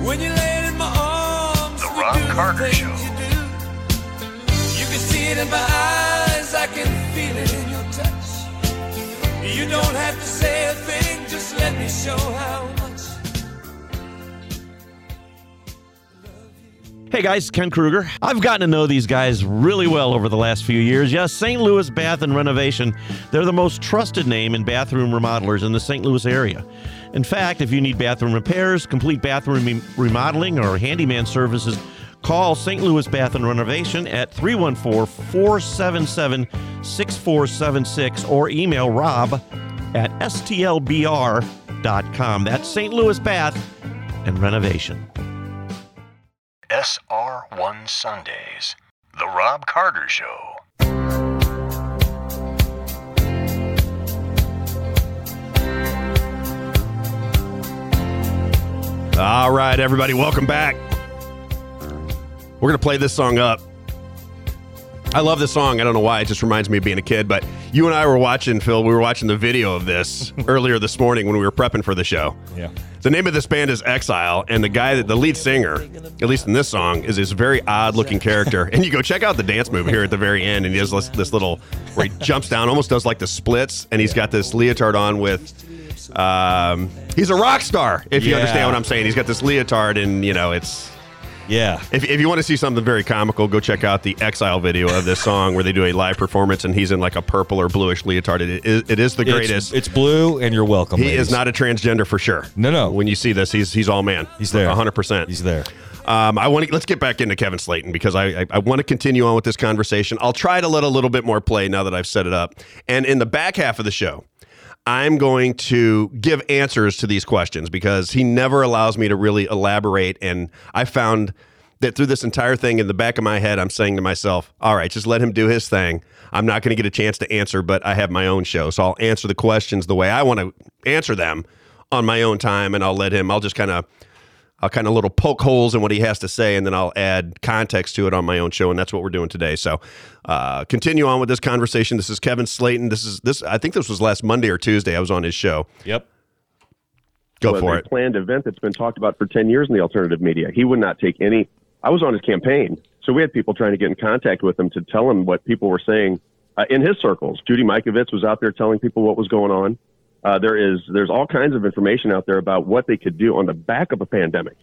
When you're laying in my arms,
The
we
Rob
do the
Carter
things
Show.
Can see it in my eyes, I can feel it in your touch. You don't have to say a thing, just let me show how.
Hey guys, Ken Kruger. I've gotten to know these guys really well over the last few years. Yes, St. Louis Bath and Renovation. They're the most trusted name in bathroom remodelers in the St. Louis area. In fact, if you need bathroom repairs, complete bathroom remodeling, or handyman services, call St. Louis Bath and Renovation at 314 477 6476 or email rob at stlbr.com. That's St. Louis Bath and Renovation.
SR1 Sundays. The Robb Carter Show.
All right, everybody, welcome back. We're going to play this song up. I love this song. I don't know why. It just reminds me of being a kid. But you and I were watching, Phil, we were watching the video of this earlier this morning when we were prepping for the show.
Yeah.
The name of this band is Exile, and the guy that the lead singer, at least in this song, is this very odd looking character. And you go check out the dance move here at the very end, and he does this, this little where he jumps down, almost does like the splits, and he's got this leotard on with. Um, he's a rock star, if you
Yeah.
understand what I'm saying. He's got this leotard, and you know it's.
Yeah.
If, if you want to see something very comical, go check out the Exile video of this song where they do a live performance, and he's in like a purple or bluish leotard. It is, it is the greatest.
It's, it's blue, and you're welcome.
he
ladies.
is not a transgender for sure.
No, no.
When you see this, he's he's all man.
He's there.
100. percent
He's there.
um, I want to let's get back into Kevin Slaten because I, I, I want to continue on with this conversation. I'll try to let a little bit more play now that I've set it up. And in the back half of the show, I'm going to give answers to these questions because he never allows me to really elaborate. And I found that through this entire thing in the back of my head, I'm saying to myself, all right, just let him do his thing. I'm not going to get a chance to answer, but I have my own show. So I'll answer the questions the way I want to answer them on my own time. And I'll let him, I'll just kind of I'll kind of little poke holes in what he has to say, and then I'll add context to it on my own show, and that's what we're doing today. So, uh, continue on with this conversation. This is Kevin Slaten. This is this. I think this was last Monday or Tuesday. I was on his show.
Yep.
Go
was
for
a
it.
planned event that's been talked about for 10 years in the alternative media. He would not take any. I was on his campaign, so we had people trying to get in contact with him to tell him what people were saying uh, in his circles. Judy Mikovits was out there telling people what was going on. Uh, there is there's all kinds of information out there about what they could do on the back of a pandemic.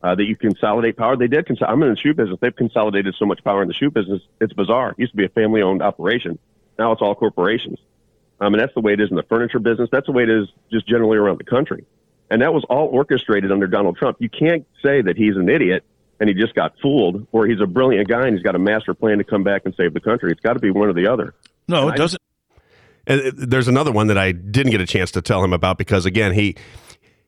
Uh, that you consolidate power. They did. Cons- I'm in the shoe business. They've consolidated so much power in the shoe business. It's bizarre. It used to be a family-owned operation. Now it's all corporations. Um, and that's the way it is in the furniture business. That's the way it is just generally around the country. And that was all orchestrated under Donald Trump. You can't say that he's an idiot and he just got fooled, or he's a brilliant guy and he's got a master plan to come back and save the country. It's got to be one or the other.
No, it doesn't.
Uh, there's another one that I didn't get a chance to tell him about because again he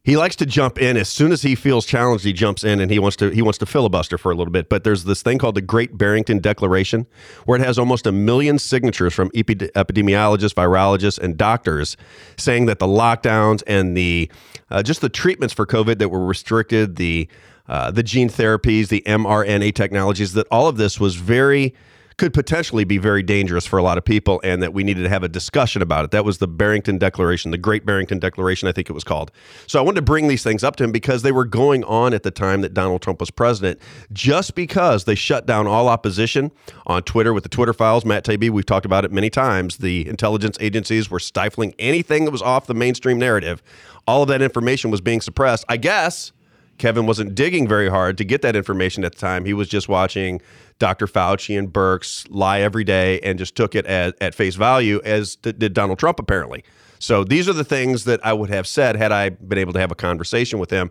he likes to jump in as soon as he feels challenged. He jumps in and he wants to he wants to filibuster for a little bit. But there's this thing called the Great Barrington Declaration, where it has almost a million signatures from epi- epidemiologists, virologists, and doctors saying that the lockdowns and the uh, just the treatments for COVID that were restricted, the uh, the gene therapies, the mRNA technologies, that all of this was very could potentially be very dangerous for a lot of people and that we needed to have a discussion about it. That was the Barrington Declaration, the Great Barrington Declaration, I think it was called. So I wanted to bring these things up to him because they were going on at the time that Donald Trump was president, just because they shut down all opposition on Twitter with the Twitter files. Matt Taibbi, we've talked about it many times. The intelligence agencies were stifling anything that was off the mainstream narrative. All of that information was being suppressed. I guess Kevin wasn't digging very hard to get that information at the time. He was just watching Dr. Fauci and Birx lie every day and just took it at, at face value, as did Donald Trump, apparently. So these are the things that I would have said had I been able to have a conversation with him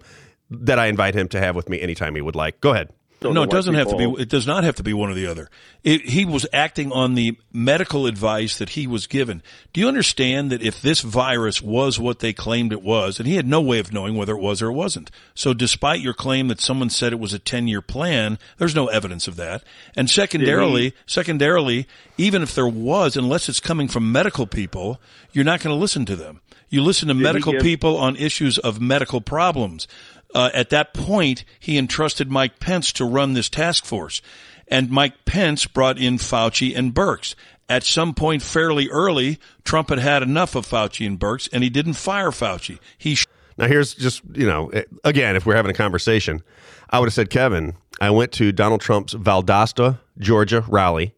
that I invite him to have with me anytime he would like. Go ahead.
No, it doesn't have to be. It does not have to be one or the other. It, he was acting on the medical advice that he was given. Do you understand that if this virus was what they claimed it was, and he had no way of knowing whether it was or it wasn't. So, despite your claim that someone said it was a ten-year plan, there's no evidence of that. And secondarily, secondarily, even if there was, unless it's coming from medical people, you're not going to listen to them. You listen to medical
give-
people on issues of medical problems. Uh, at that point, he entrusted Mike Pence to run this task force. And Mike Pence brought in Fauci and Birx. At some point fairly early, Trump had had enough of Fauci and Birx, and he didn't fire Fauci. He sh-
Now, here's just, you know, eh, again, if we're having a conversation, I would have said, Kevin, I went to Donald Trump's Valdosta, Georgia rally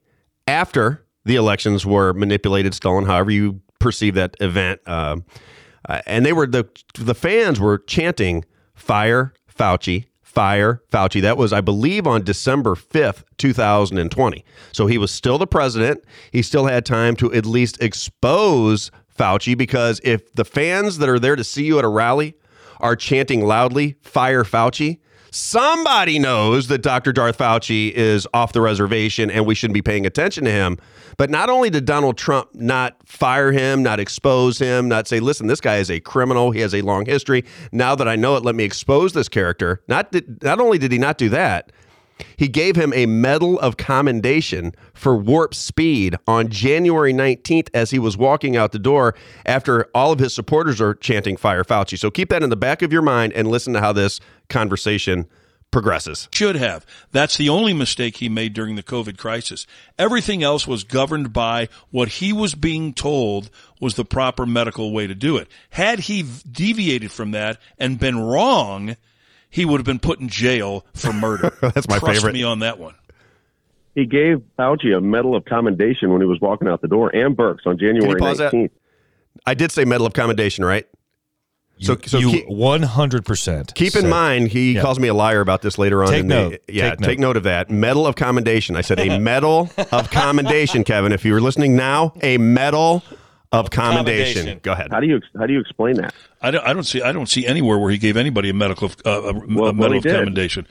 after the elections were manipulated, stolen, however you perceive that event. Um, uh, and they were, the, the fans were chanting, fire Fauci, fire Fauci. That was, I believe, on December 5th, 2020. So he was still the president. He still had time to at least expose Fauci because if the fans that are there to see you at a rally are chanting loudly, fire Fauci, somebody knows that Dr. Darth Fauci is off the reservation and we shouldn't be paying attention to him. But not only did Donald Trump not fire him, not expose him, not say, listen, this guy is a criminal, he has a long history. Now that I know it, let me expose this character. Not, did, not only did he not do that, he gave him a Medal of Commendation for warp speed on January 19th as he was walking out the door after all of his supporters are chanting Fire Fauci. So keep that in the back of your mind and listen to how this conversation progresses.
should have. That's the only mistake he made during the COVID crisis. Everything else was governed by what he was being told was the proper medical way to do it. Had he deviated from that and been wrong, he would have been put in jail for murder.
That's my favorite.
Trust
favorite.
me on that one.
He gave Fauci a Medal of Commendation when he was walking out the door, and Birx on January 19th.
I did say Medal of Commendation, right? So, so
you
keep,
one hundred percent.
keep in mind, he
Yeah.
calls me a liar about this later on.
Take
in the-
note.
yeah,
Take
take
note.
note of that. Medal of Commendation. I said a Medal of Commendation, Kevin. If you were listening now, a Medal of Commendation.
Commendation.
Go ahead.
How do you how do you explain that?
I don't, I don't see. I don't see anywhere where he gave anybody a medical uh, a, a medal
he
of
did.
commendation.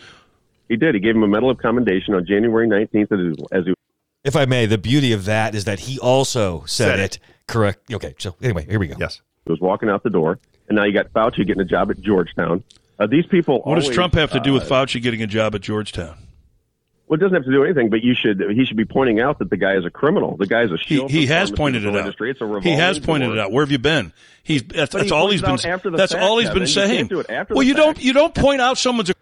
He did. He gave him a Medal of Commendation on January 19th as he, as he
If I may, the beauty of that is that he also said,
Said
it. Correct. Okay. So anyway, here we go.
Yes.
He was walking out the door, and now you got Fauci getting a job at Georgetown. Uh, these people.
What does Trump have to do with
uh,
Fauci getting a job at Georgetown?
Well, it doesn't have to do anything, but you should. He should be pointing out that the guy is a criminal. The guy is a
He, he has pointed it
pharmaceutical
out.
It's a
he has pointed
door.
it out. Where have you been? He's that's,
But
that's
he
all
points
he's
it
been.
after the
That's
fact,
all he's been
Kevin. You can't
saying.
do it after
well,
the
you don't. You don't point out someone's a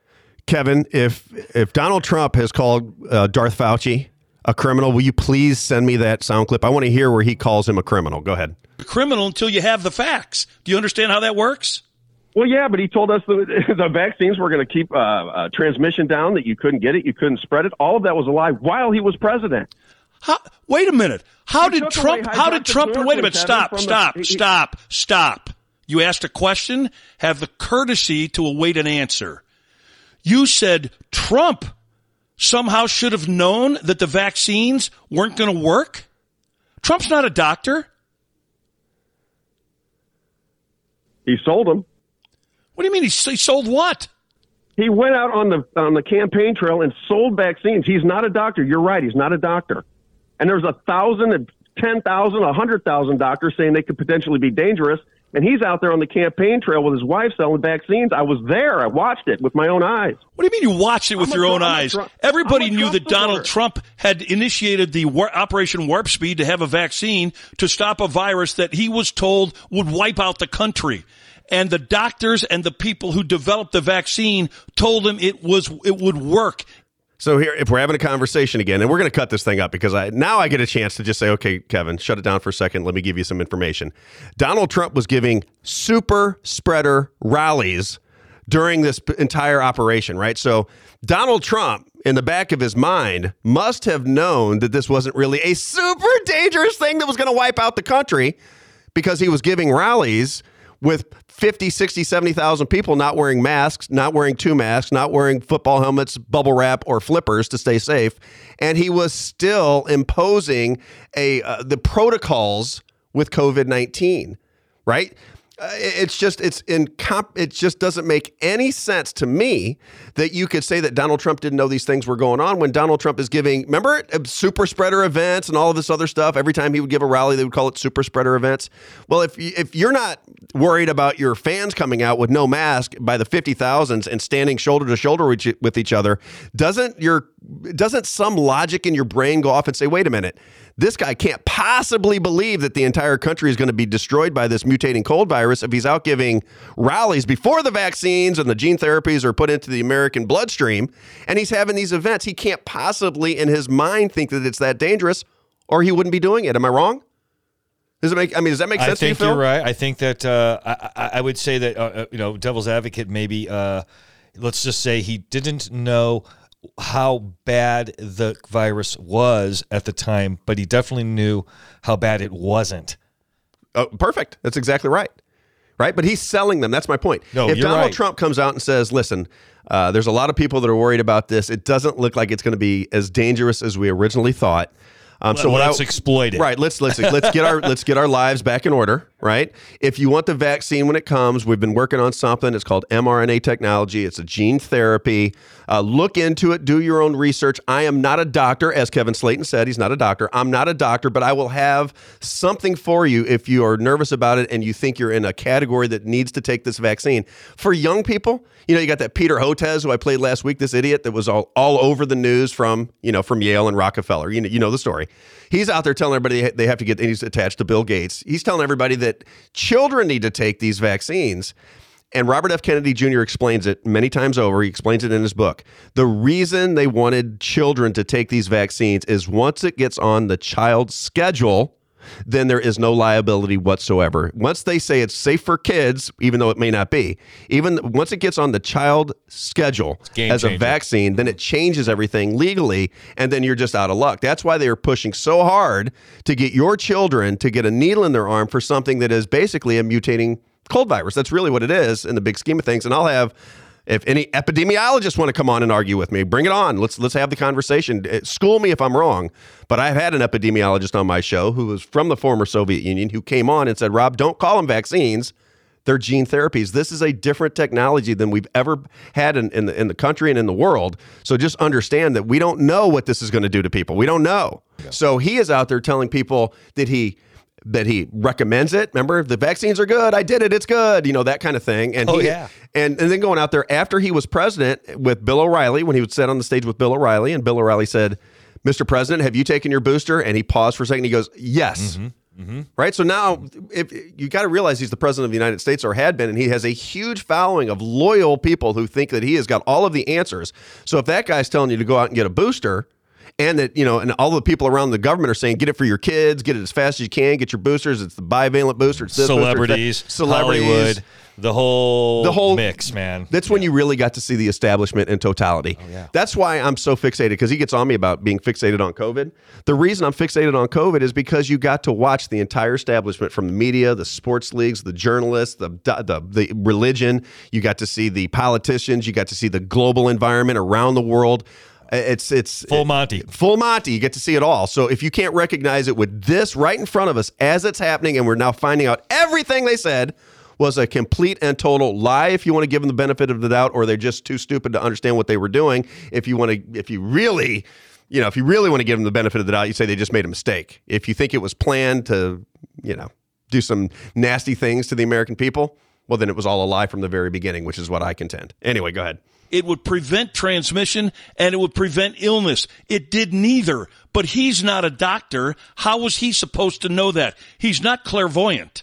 Kevin, if if Donald Trump has called uh, Darth Fauci a criminal, will you please send me that sound clip? I want to hear where he calls him a criminal. Go ahead.
criminal until you have the facts. Do you understand how that works?
Well, yeah, but he told us the, the vaccines were going to keep uh, uh, transmission down, that you couldn't get it, you couldn't spread it. All of that was a lie while he was president.
How, wait a minute. How
He
did Trump? How did Trump? Wait a minute. Stop. Stop.
he-
Stop. Stop. You asked a question. Have the courtesy to await an answer. You said Trump somehow should have known that the vaccines weren't going to work. Trump's not a doctor.
He sold them.
What do you mean he, he sold what?
He went out on the on the campaign trail and sold vaccines. He's not a doctor. You're right. He's not a doctor. And there's a thousand and ten thousand, a hundred thousand doctors saying they could potentially be dangerous. And he's out there on the campaign trail with his wife selling vaccines. I was there. I watched it with my own eyes.
What do you mean you watched it with
I'm
your
Trump-
own
I'm
eyes?
Trump-
Everybody knew
Trump
that Donald. Trump had initiated the war- Operation Warp Speed to have a vaccine to stop a virus that he was told would wipe out the country. And the doctors and the people who developed the vaccine told him it was it would work.
So here, if we're having a conversation again, and we're going to cut this thing up because I now I get a chance to just say, okay, Kevin, shut it down for a second. Let me give you some information. Donald Trump was giving super spreader rallies during this entire operation, right? So Donald Trump, in the back of his mind, must have known that this wasn't really a super dangerous thing that was going to wipe out the country because he was giving rallies with 50, 60, 70,000 people not wearing masks, not wearing two masks, not wearing football helmets, bubble wrap, or flippers to stay safe. And he was still imposing a uh, the protocols with COVID 19, right? Uh, it's just it's in comp, it just doesn't make any sense to me that you could say that Donald Trump didn't know these things were going on when Donald Trump is giving remember uh, super spreader events and all of this other stuff every time he would give a rally they would call it super spreader events well if if you're not worried about your fans coming out with no mask by the 50,000s and standing shoulder to shoulder with each- other doesn't your doesn't some logic in your brain go off and say wait a minute this guy can't possibly believe that the entire country is going to be destroyed by this mutating cold virus if he's out giving rallies before the vaccines and the gene therapies are put into the American bloodstream and he's having these events. He can't possibly, in his mind, think that it's that dangerous or he wouldn't be doing it. Am I wrong? Does it make, I mean, does that make
I
sense to you,
think
Phil?
you're right. I think that uh, I, I would say that uh, uh, you know, devil's advocate. Maybe uh, let's just say he didn't know how bad the virus was at the time, but he definitely knew how bad it wasn't.
Oh, perfect. That's exactly right. Right, but he's selling them. That's my point.
No,
if Donald
right.
Trump comes out and says, "Listen, uh, there's a lot of people that are worried about this. It doesn't look like it's going to be as dangerous as we originally thought." Um, so what
let's
I,
exploit it.
Right. Let's let's let's get our let's get our lives back in order. Right. If you want the vaccine when it comes, we've been working on something. It's called mRNA technology. It's a gene therapy. Uh, look into it. Do your own research. I am not a doctor, as Kevin Slaten said. He's not a doctor. I'm not a doctor, but I will have something for you if you are nervous about it and you think you're in a category that needs to take this vaccine. For young people, you know, you got that Peter Hotez who I played last week. This idiot that was all all over the news from you know from Yale and Rockefeller. You know, you know the story. He's out there telling everybody they have to get. He's attached to Bill Gates. He's telling everybody that children need to take these vaccines. And Robert F. Kennedy Jr. explains it many times over. He explains it in his book. The reason they wanted children to take these vaccines is once it gets on the child's schedule, then there is no liability whatsoever. Once they say it's safe for kids, even though it may not be, even once it gets on the child schedule as a vaccine, then it changes everything legally, and then you're just out of luck. That's why they are pushing so hard to get your children to get a needle in their arm for something that is basically a mutating cold virus. That's really what it is in the big scheme of things. And I'll have. If any epidemiologists want to come on and argue with me, bring it on. Let's let's have the conversation. Uh, School me if I'm wrong, but I've had an epidemiologist on my show who was from the former Soviet Union who came on and said, "Robb, don't call them vaccines. They're gene therapies. This is a different technology than we've ever had in, in, the, in the country and in the world. So just understand that we don't know what this is going to do to people. We don't know. So he is out there telling people that he that he recommends it. Remember, the vaccines are good. I did it. It's good. You know that kind of thing. And
Oh,
he,
yeah.
and and then going out there after he was president with Bill O'Reilly when he would sit on the stage with Bill O'Reilly and Bill O'Reilly said, "Mr. President, have you taken your booster?" And he paused for a second. He goes, "Yes." Mm-hmm. Mm-hmm. Right. So now, if you got to realize he's the president of the United States or had been, and he has a huge following of loyal people who think that he has got all of the answers. So if that guy's telling you to go out and get a booster, and that you know, and all the people around the government are saying, get it for your kids, get it as fast as you can, get your boosters. It's the bivalent booster. It's this booster, it's
Celebrities,
celebrities,
Hollywood, the whole
the whole
mix, man.
That's when you really got to see the establishment in totality.
Oh, yeah.
That's why I'm so fixated because he gets on me about being fixated on COVID. The reason I'm fixated on COVID is because you got to watch the entire establishment from the media, the sports leagues, the journalists, the the, the religion. You got to see the politicians. You got to see the global environment around the world. Uh, it's it's
Full Monty.
Full Monty, you get to see it all. So if you can't recognize it with this right in front of us as it's happening, and we're now finding out everything they said was a complete and total lie. If you want to give them the benefit of the doubt, or they're just too stupid to understand what they were doing. If you want to, if you really, you know, if you really want to give them the benefit of the doubt, you say they just made a mistake. If you think it was planned to, you know, do some nasty things to the American people, well, then it was all a lie from the very beginning, which is what I contend. Anyway, go ahead.
It would prevent transmission and it would prevent illness. It did neither. But he's not a doctor. How was he supposed to know that? He's not clairvoyant.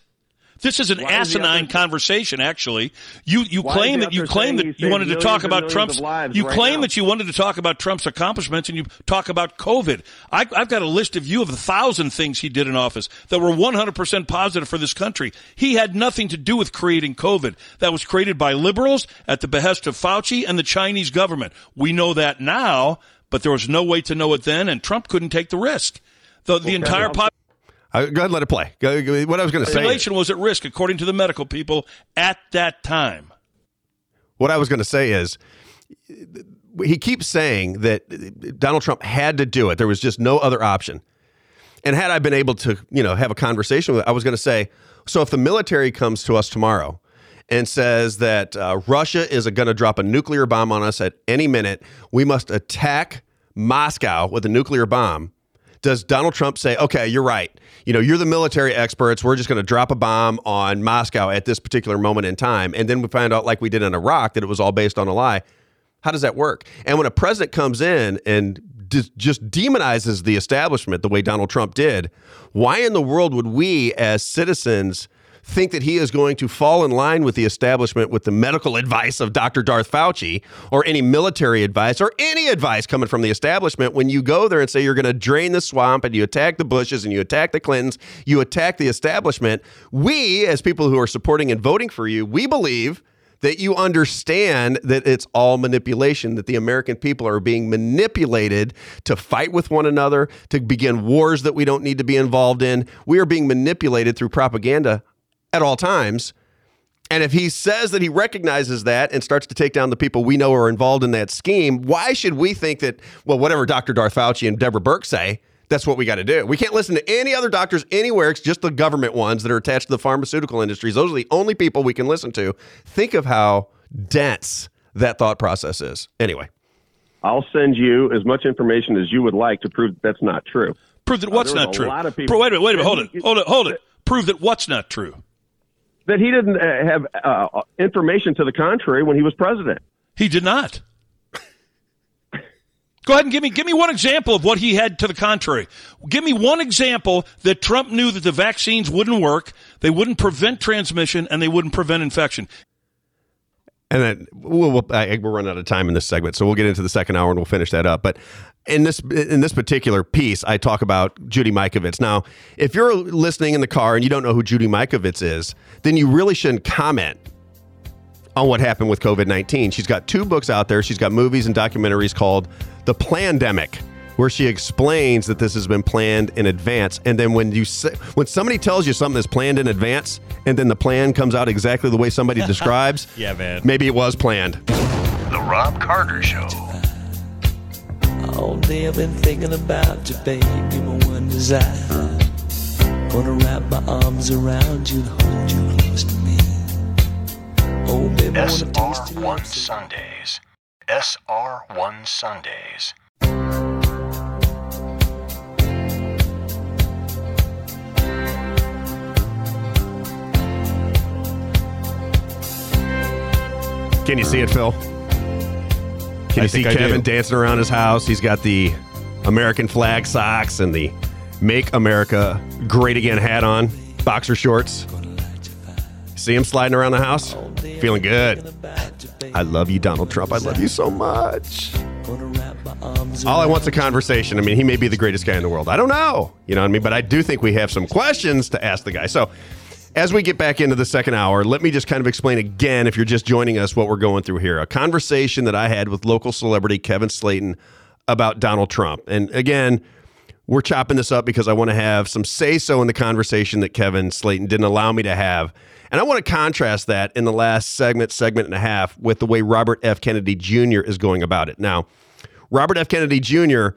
This is an
Why is he out
asinine conversation. Actually, you you claim that you claim that you wanted to talk about Trump's. You
right
claim
now?
that you wanted to talk about Trump's accomplishments, and you talk about COVID. I, I've got a list of you of a thousand things he did in office that were 100% positive for this country. He had nothing to do with creating COVID. That was created by liberals at the behest of Fauci and the Chinese government. We know that now, but there was no way to know it then, and Trump couldn't take the risk. The, the entire population.
Uh, go ahead, let it play. Go, what I was going to say.
population was at risk, according to the medical people at that time.
what I was going to say is he keeps saying that Donald Trump had to do it. There was just no other option. And had I been able to, you know, have a conversation with, it, I was going to say, so if the military comes to us tomorrow and says that uh, Russia is going to drop a nuclear bomb on us at any minute, we must attack Moscow with a nuclear bomb. Does Donald Trump say, okay, you're right. You know, you're the military experts. We're just going to drop a bomb on Moscow at this particular moment in time. And then we find out, like we did in Iraq, that it was all based on a lie. How does that work? And when a president comes in and just demonizes the establishment the way Donald Trump did, why in the world would we as citizens think that he is going to fall in line with the establishment with the medical advice of Dr. Darth Fauci or any military advice or any advice coming from the establishment when you go there and say you're going to drain the swamp and you attack the Bushes and you attack the Clintons, you attack the establishment. We, as people who are supporting and voting for you, we believe that you understand that it's all manipulation, that the American people are being manipulated to fight with one another, to begin wars that we don't need to be involved in. We are being manipulated through propaganda at all times. And if he says that he recognizes that and starts to take down the people we know are involved in that scheme, why should we think that, well, whatever Dr. Darth Fauci and Deborah Birx say, that's what we got to do? We can't listen to any other doctors anywhere. It's just the government ones that are attached to the pharmaceutical industries. Those are the only people we can listen to. Think of how dense that thought process is. Anyway,
I'll send you as much information as you would like to prove that that's not true.
Prove that what's
there was
not
a
true.
lot of people-
Pro- wait a minute, wait a minute, hold it, hold it, hold it. Prove that what's not true.
That he didn't uh, have uh, information to the contrary when he was president.
He did not. Go ahead and give me give me one example of what he had to the contrary. Give me one example that Trump knew that the vaccines wouldn't work, they wouldn't prevent transmission, and they wouldn't prevent infection.
And then we'll, we'll, I, we're running out of time in this segment, so we'll get into the second hour and we'll finish that up. But in this in this particular piece, I talk about Judy Mikovits. Now, if you're listening in the car and you don't know who Judy Mikovits is, then you really shouldn't comment on what happened with COVID nineteen. She's got two books out there. She's got movies and documentaries called The Plandemic, where she explains that this has been planned in advance. And then when you say, when somebody tells you something is planned in advance, and then the plan comes out exactly the way somebody describes,
Yeah, man.
maybe it was planned.
The Robb Carter Show.
All day I've been thinking about you, baby, my one desire. Gonna wrap my arms around you and hold you close to me. Oh, baby, I wanna taste your
SR1. Sundays. SR1 Sundays.
Can you see it, Phil? Can
I
you see Kevin dancing around his house? He's got the American flag socks and the Make America Great Again hat on, boxer shorts. See him sliding around the house? Feeling good. I love you, Donald Trump. I love you so much.
Gonna wrap my arms
All I want's a conversation. I mean, he may be the greatest guy in the world. I don't know. You know what I mean? But I do think we have some questions to ask the guy. So, as we get back into the second hour, let me just kind of explain again, if you're just joining us, what we're going through here. A conversation that I had with local celebrity Kevin Slaten about Donald Trump. And again, we're chopping this up because I want to have some say so in the conversation that Kevin Slaten didn't allow me to have. And I want to contrast that in the last segment, segment and a half, with the way Robert F. Kennedy Jr. is going about it. Now, Robert F. Kennedy Jr.,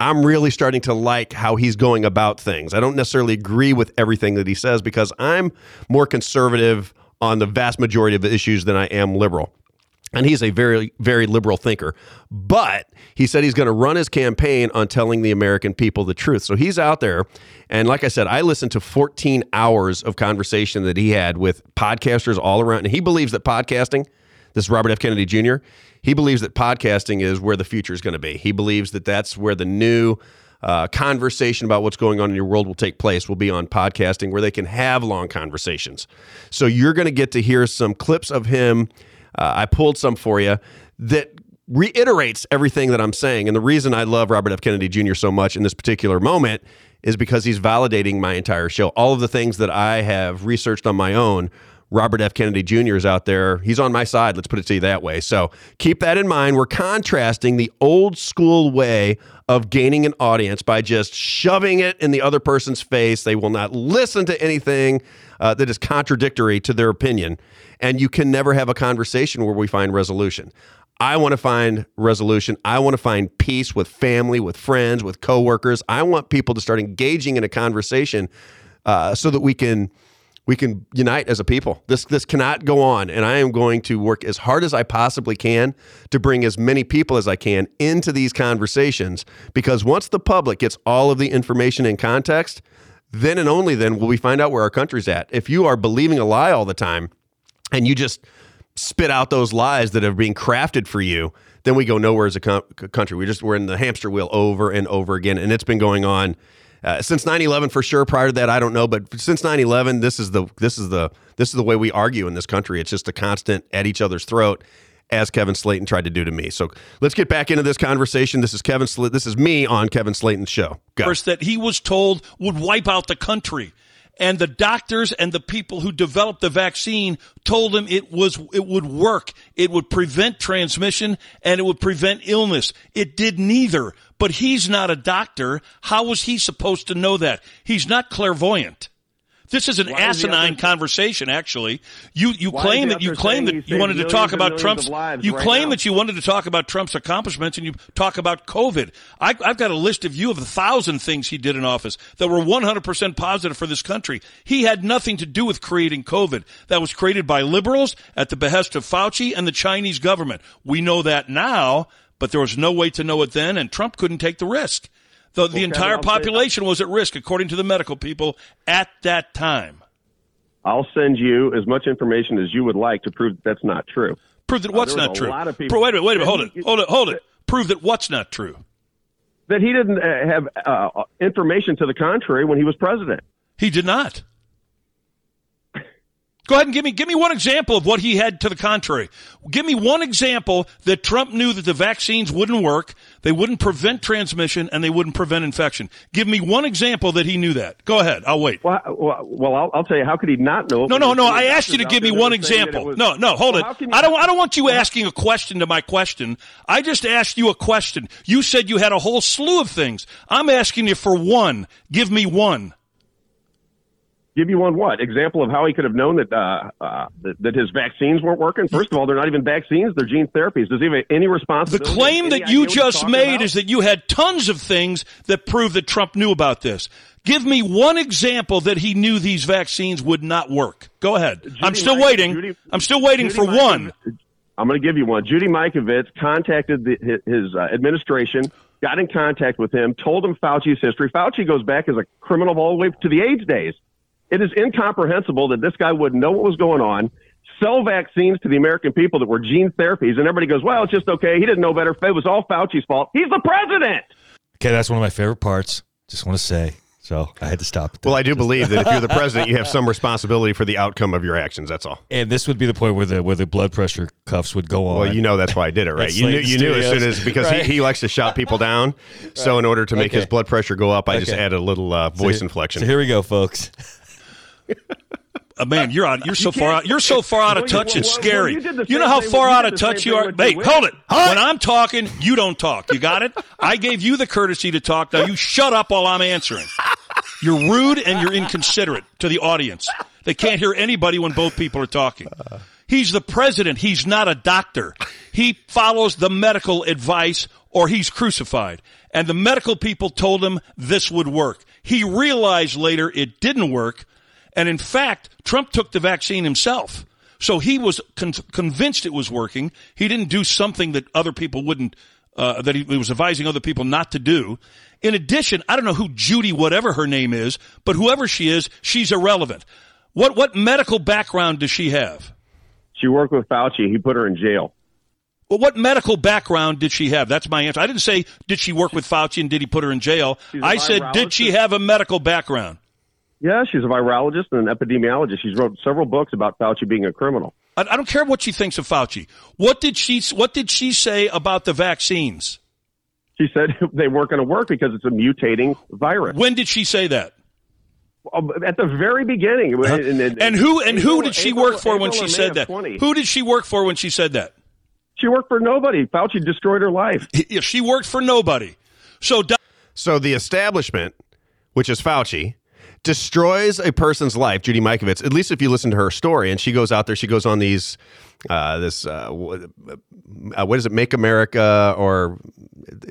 I'm really starting to like how he's going about things. I don't necessarily agree with everything that he says because I'm more conservative on the vast majority of the issues than I am liberal. And he's a very, very liberal thinker. But he said he's going to run his campaign on telling the American people the truth. So he's out there. And like I said, I listened to 14 hours of conversation that he had with podcasters all around. And he believes that podcasting, this is Robert F. Kennedy Jr., he believes that podcasting is where the future is going to be. He believes that that's where the new uh, conversation about what's going on in your world will take place will be on podcasting where they can have long conversations. So you're going to get to hear some clips of him. Uh, I pulled some for you that reiterates everything that I'm saying. And the reason I love Robert F. Kennedy Jr. so much in this particular moment is because he's validating my entire show. All of the things that I have researched on my own, Robert F. Kennedy Jr. is out there. He's on my side. Let's put it to you that way. So keep that in mind. We're contrasting the old school way of gaining an audience by just shoving it in the other person's face. They will not listen to anything uh, that is contradictory to their opinion. And you can never have a conversation where we find resolution. I want to find resolution. I want to find peace with family, with friends, with coworkers. I want people to start engaging in a conversation uh, so that we can we can unite as a people. This this cannot go on, and I am going to work as hard as I possibly can to bring as many people as I can into these conversations. Because once the public gets all of the information in context, then and only then will we find out where our country's at. If you are believing a lie all the time, and you just spit out those lies that are being crafted for you, then we go nowhere as a co- country. We just we're in the hamster wheel over and over again, and it's been going on uh, since 9/11 for sure. Prior to that, I don't know, but since 9/11, this is the this is the this is the way we argue in this country. It's just a constant at each other's throat, as Kevin Slaten tried to do to me. So let's get back into this conversation. This is Kevin. Sl- this is me on Kevin Slaten's show. Go.
First, that he was told would wipe out the country. And the doctors and the people who developed the vaccine told him it was, it would work. It would prevent transmission and it would prevent illness. It did neither. But he's not a doctor. How was he supposed to know that? He's not clairvoyant. This is an
Why have
asinine conversation. Actually, you you
Why
claim that you claim that you wanted to talk about Trump's. You
right
claim
now?
that you wanted to talk about Trump's accomplishments, and you talk about COVID. I, I've got a list of you of a thousand things he did in office that were 100 percent positive for this country. He had nothing to do with creating COVID. That was created by liberals at the behest of Fauci and the Chinese government. We know that now, but there was no way to know it then, and Trump couldn't take the risk. The, the entire
I'll say-
population was at risk, according to the medical people at that time.
I'll send you as much information as you would like to prove that that's not true.
Prove that what's
was
not
a
true.
lot of people-
Pro- wait a minute, wait a minute, hold it, hold it, hold it. Prove that what's not true.
That he didn't uh, have uh, information to the contrary when he was president.
He did not. Go ahead and give me give me one example of what he had to the contrary. Give me one example that Trump knew that the vaccines wouldn't work, they wouldn't prevent transmission, and they wouldn't prevent infection. Give me one example that he knew that. Go ahead, I'll wait.
Well, well, well I'll, I'll tell you. How could he not know?
No, no, no. I asked you to give me one
that were saying that
example.
was-
No, no, hold
Well,
it.
how can you-
I don't. I don't want you asking a question to my question. I just asked you a question. You said you had a whole slew of things. I'm asking you for one. Give me one.
Give you one what example of how he could have known that uh, uh, that, that his vaccines weren't working? First of all, they're not even vaccines; they're gene therapies. Does he have any
response?
The
claim that you just made
about?
is that you had tons of things that prove that Trump knew about this. Give me one example that he knew these vaccines would not work. Go ahead. I'm still
Mike-
waiting.
Judy-
I'm still waiting
Judy
for one.
I'm going to give you one. Judy Mikovits contacted the, his, his uh, administration, got in contact with him, told him Fauci's history. Fauci goes back as a criminal all the way to the AIDS days. It is incomprehensible that this guy wouldn't know what was going on, sell vaccines to the American people that were gene therapies, and everybody goes, "Well, it's just okay. He didn't know better. It was all Fauci's fault. He's the president."
Okay, that's one of my favorite parts. Just want to say. So I had to stop.
Well, I do believe that if you're the president, you have some responsibility for the outcome of your actions. That's all.
and this would be the point where the where the blood pressure cuffs would go on.
Well, you know that's why I did it, right? You knew,
like
you knew as soon as because
Right.
he, he likes to shout people down. So in order to make his blood pressure go up, I just
Okay.
add a little uh,
So
voice
here-
inflection.
So here we go, folks.
Uh, man, you're out. You're so far out. You're so far out of touch. It's scary.
you
You know how far out of touch you are. Wait, hold it. When I'm talking, you don't talk. You got it? I gave you the courtesy to talk. Now you shut up while I'm answering. You're rude and you're inconsiderate to the audience. They can't hear anybody when both people are talking. He's the president. He's not a doctor. He follows the medical advice or he's crucified. And the medical people told him this would work. He realized later it didn't work. And in fact, Trump took the vaccine himself. So he was con- convinced it was working. He didn't do something that other people wouldn't, uh, that he, he was advising other people not to do. In addition, I don't know who Judy, whatever her name is, but whoever she is, she's irrelevant. What, what medical background does she have?
She worked with Fauci. He put her in jail.
Well, what medical background did she have? That's my answer. I didn't say, did she work with Fauci and did he put her in jail? I said, did she have a medical background?
Yeah, she's a virologist and an epidemiologist. She's wrote several books about Fauci being a criminal.
I, I don't care what she thinks of Fauci. What did she, what did she say about the vaccines?
She said they weren't going to work because it's a mutating virus.
When did she say that?
Um, At the very beginning. And, and-
And who and who
April-
did she
April-
work for when she said that?
20.
Who did she work for when she said that?
She worked for nobody. Fauci destroyed her life.
If she worked for nobody. So Do-
So the establishment, which is Fauci, destroys a person's life, Judy Mikovits, at least if you listen to her story, and she goes out there, she goes on these, uh, this, uh, uh, what is it, Make America, or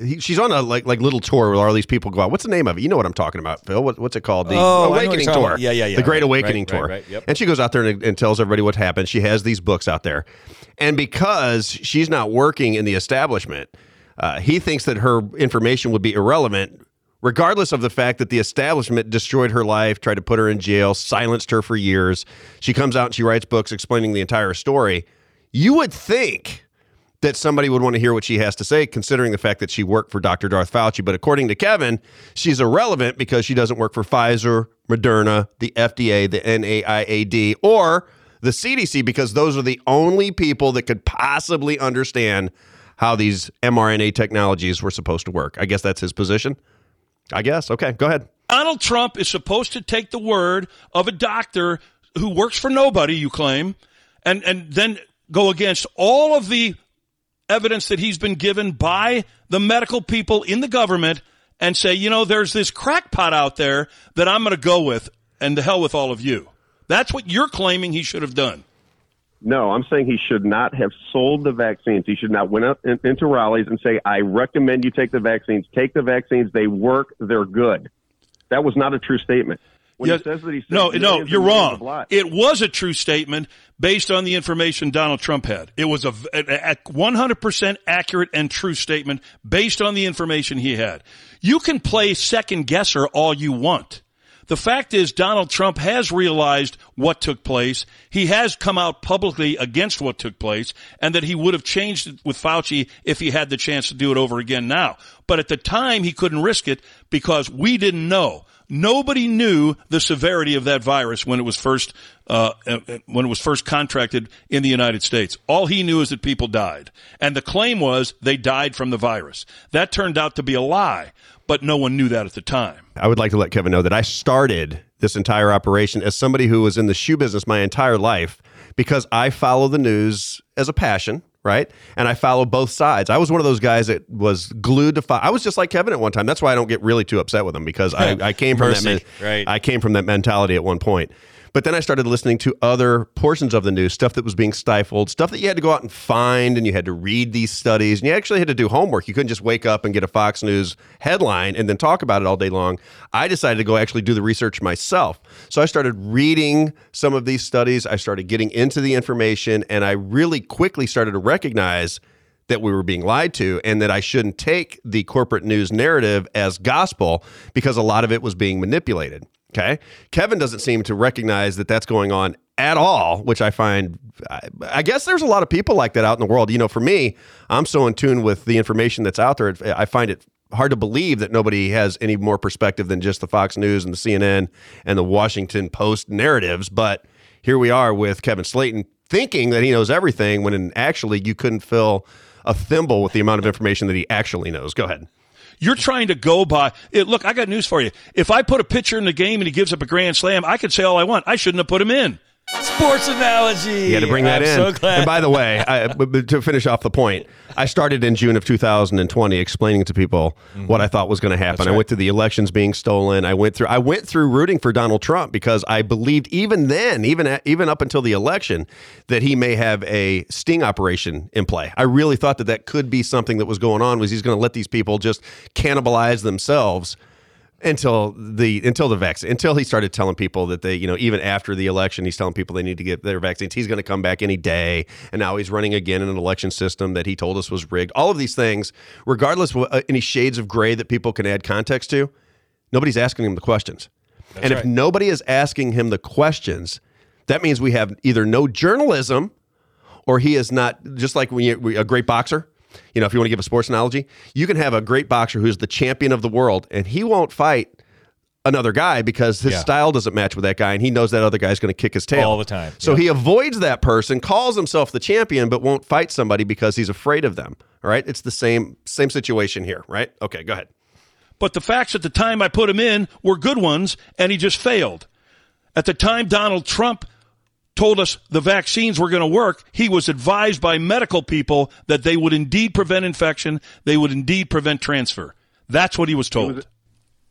he, she's on a like like little tour where all these people go out. What's the name of it? You know what I'm talking about, Phil? What, what's it called? The
Oh,
Awakening Tour.
Yeah, yeah, yeah.
The Great
Right,
Awakening
right,
Tour.
right, right, yep.
And she goes out there and, and tells everybody what happened. She has these books out there, and because she's not working in the establishment, uh, he thinks that her information would be irrelevant regardless of the fact that the establishment destroyed her life, tried to put her in jail, silenced her for years. She comes out and she writes books explaining the entire story. You would think that somebody would want to hear what she has to say, considering the fact that she worked for Dr. Darth Fauci. But according to Kevin, she's irrelevant because she doesn't work for Pfizer, Moderna, the FDA, the NIAID, or the CDC, because those are the only people that could possibly understand how these mRNA technologies were supposed to work. I guess that's his position. I guess. Okay, go ahead.
Donald Trump is supposed to take the word of a doctor who works for nobody, you claim, and, and then go against all of the evidence that he's been given by the medical people in the government and say, you know, there's this crackpot out there that I'm going to go with, and to hell with all of you. That's what you're claiming he should have done.
No, I'm saying he should not have sold the vaccines. He should not went up in, into rallies and say, "I recommend you take the vaccines. Take the vaccines. They work. They're good." That was not a true statement. When
Yeah,
he says that he
no,
says
no, you're
and millions of
wrong. It was a true statement based on the information Donald Trump had. It was a, a, a 100% accurate and true statement based on the information he had. You can play second guesser all you want. The fact is, Donald Trump has realized what took place. He has come out publicly against what took place and that he would have changed it with Fauci if he had the chance to do it over again now. But at the time, he couldn't risk it because we didn't know. Nobody knew the severity of that virus when it was first uh, uh, when it was first contracted in the United States. All he knew is that people died, and the claim was they died from the virus. That turned out to be a lie, but no one knew that at the time.
I would like to let Kevin know that I started this entire operation as somebody who was in the shoe business my entire life because I follow the news as a passion, right? And I follow both sides. I was one of those guys that was glued to. Fo- I was just like Kevin at one time. That's why I don't get really too upset with him because I, I came from that.
Right.
I came from that mentality at one point. But then I started listening to other portions of the news, stuff that was being stifled, stuff that you had to go out and find, and you had to read these studies, and you actually had to do homework. You couldn't just wake up and get a Fox News headline and then talk about it all day long. I decided to go actually do the research myself. So I started reading some of these studies, I started getting into the information, and I really quickly started to recognize that we were being lied to and that I shouldn't take the corporate news narrative as gospel because a lot of it was being manipulated. Okay. Kevin doesn't seem to recognize that that's going on at all, which I find, I, I guess there's a lot of people like that out in the world. You know, for me, I'm so in tune with the information that's out there. I find it hard to believe that nobody has any more perspective than just the Fox News and the CNN and the Washington Post narratives. But here we are with Kevin Slaten thinking that he knows everything when in actually you couldn't fill a thimble with the amount of information that he actually knows. Go ahead.
You're trying to go by it. Look, I got news for you. If I put a pitcher in the game and he gives up a grand slam, I could say all I want. I shouldn't have put him in.
Sports analogy.
You had to bring that
I'm
in.
So glad.
And by the way, I, to finish off the point, I started in June of 2020 explaining to people mm-hmm. what I thought was going to happen. I went through the elections being stolen. I went through I went through rooting for Donald Trump because I believed even then, even even up until the election, that he may have a sting operation in play. I really thought that that could be something that was going on. Was he's going to let these people just cannibalize themselves? Until the until the vaccine until he started telling people that they you know even after the election he's telling people they need to get their vaccines. He's going to come back any day and now he's running again in an election system that he told us was rigged. All of these things regardless of uh, any shades of gray that people can add context to nobody's asking him the questions. And if nobody is asking him the questions that means we have either no journalism or he is not just like when you a great boxer. You know, if you want to give a sports analogy, you can have a great boxer who's the champion of the world, and he won't fight another guy because his
Yeah.
style doesn't match with that guy, and he knows that other guy's going to kick his tail
All the time.
So
Yeah.
he avoids that person, calls himself the champion, but won't fight somebody because he's afraid of them. All right, it's the same same situation here, right? Okay, go ahead.
But the facts at the time I put him in were good ones, and he just failed. At the time Donald Trump told us the vaccines were going to work, he was advised by medical people that they would indeed prevent infection, they would indeed prevent transfer. That's what he was told.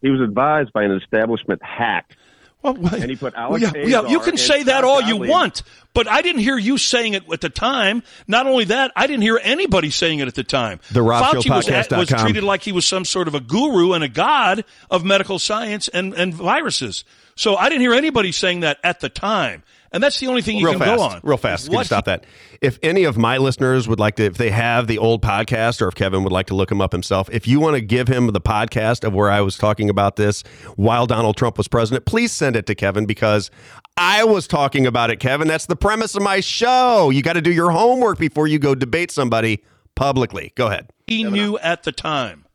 He was advised by an establishment hack
Well, well,
And he put
well,
Alex
yeah, yeah, you can say that
Scott
all you want, but I didn't hear you saying it at the time. Not only that, I didn't hear anybody saying it at the time.
The Robb Show
Fauci was,
podcast dot
was treated like he was some sort of a guru and a god of medical science and, and viruses. So I didn't hear anybody saying that at the time. And that's the only thing you
real
can
fast,
go on.
real fast. Can you stop that? If any of my listeners would like to, if they have the old podcast, or if Kevin would like to look him up himself, if you want to give him the podcast of where I was talking about this while Donald Trump was president, please send it to Kevin because I was talking about it, Kevin. That's the premise of my show. You got to do your homework before you go debate somebody publicly. Go ahead.
he knew at the time.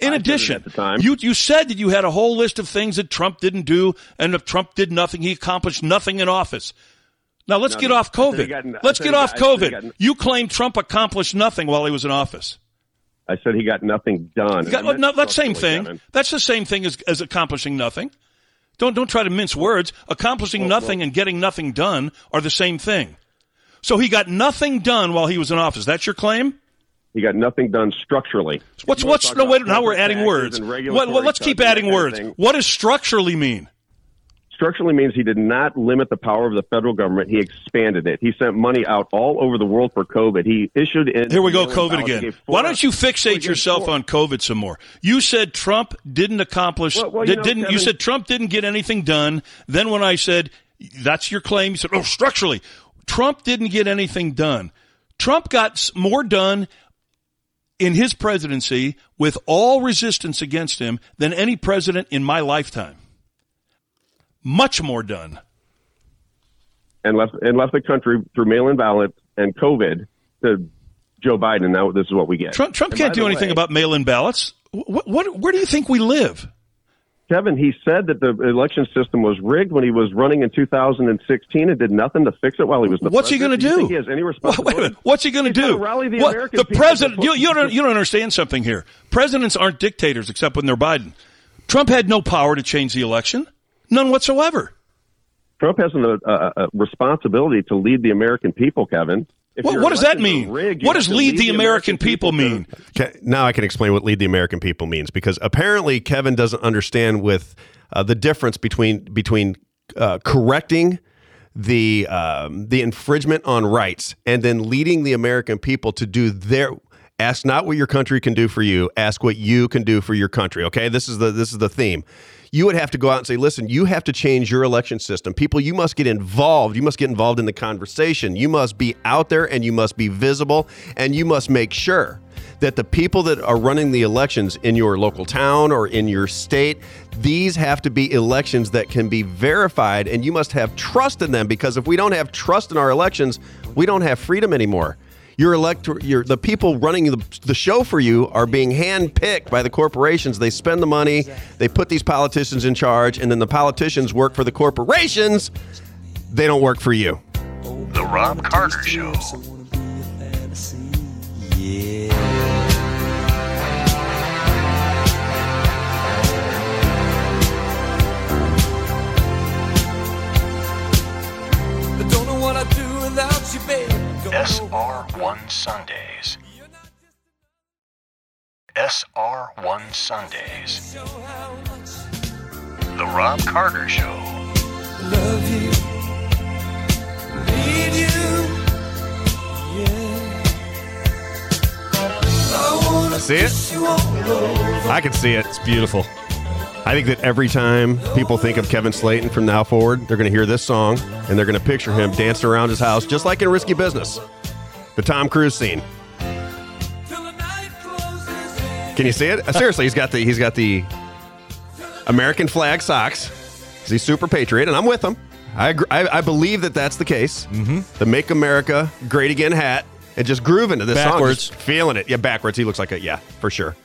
In
I
addition, you you said that you had a whole list of things that Trump didn't do, and if Trump did nothing, he accomplished nothing in office. Now let's
No,
get
no,
off
I said he
COVID.
got-
let's get off
got- I said he
COVID.
got-
You claim Trump accomplished nothing while he was in office.
I said he got nothing done.
Got-
meant
no, that's the
same
thing.
Kevin.
That's the same thing as, as accomplishing nothing. Don't don't try to mince words. Accomplishing nothing and getting nothing done are the same thing. So he got nothing done while he was in office. That's your claim.
He got nothing done structurally.
What's
You
what's no wait now we're adding words. What, well, let's keep adding
that kind of
words. What does structurally mean?
Structurally means he did not limit the power of the federal government. He expanded it. He sent money out all over the world for COVID. He issued. In,
Here we go, COVID again. Why don't you fixate yourself
four-
on COVID some more? You said Trump didn't accomplish.
Well, well, you know,
didn't you said Trump didn't get anything done? Then when I said that's your claim, you said oh structurally, Trump didn't get anything done. Trump got more done in his presidency with all resistance against him than any president in my lifetime. Much more done.
and left and left the country through mail-in ballots and COVID to Joe Biden. Now this is what we get.
Trump, Trump can't do anything
way,
about mail-in ballots. What, what, where do you think we live?
Kevin. He said that the election system was rigged when he was running in 2016 and did nothing to fix it while he was the
What's he going to
president.
do?
think He has any responsibility?
minute. What's he going to do?
rally the
What-
American
the president. You, you don't. You don't understand something here. Presidents aren't dictators except when they're Biden. Trump had no power to change the election. None whatsoever.
Trump has a, a, a responsibility to lead the American people, Kevin. If
What, what does that mean?
rigged, you
what does
to
lead the American people
to-
mean?
Okay, now I can explain what lead the American people means because apparently Kevin doesn't understand with uh, the difference between between uh, correcting the um, the infringement on rights and then leading the American people to do their ask not what your country can do for you ask what you can do for your country okay this is the this is the theme you would have to go out and say listen you have to change your election system. People you must get involved. You must get involved in the conversation. You must be out there and you must be visible and you must make sure that the people that are running the elections in your local town or in your state, these have to be elections that can be verified and you must have trust in them because if we don't have trust in our elections, we don't have freedom anymore. Your elector, your the people running the, the show for you are being handpicked by the corporations. They spend the money, they put these politicians in charge, and then the politicians work for the corporations. They don't work for you.
The Robb Carter Show.
I don't know what I'd do without you, babe. Don't know
SR1 Sundays. SR1 Sundays.
show how much
The Robb Carter Show.
Love you. Need you. Yeah. I wanna
See it?
you.
I can see it.
It's beautiful.
I think that every time people think of Kevin Slaten from now forward, they're going to hear this song and they're going to picture him dancing around his house, just like in Risky Business, the Tom Cruise scene.
Till the night closes in.
Can you see it? Uh, seriously, he's got the he's got the American flag socks. He's super patriot, and I'm with him. I agree, I, I believe that that's the case. Mm-hmm. The Make America Great Again hat, and just grooving to this
Backwards.
song, just feeling it. Yeah, backwards. He looks like a yeah, for sure.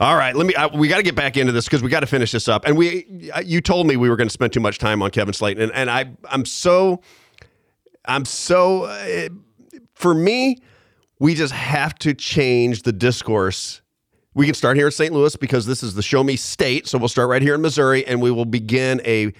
All right, let me. I, we got to get back into this because we got to finish this up. And we, you told me we were going to spend too much time on Kevin Slaten, and, and I, I'm so, I'm so. Uh, for me, we just have to change the discourse. We can start here in St. Louis because this is the show me state. So we'll start right here in Missouri, and we will begin a,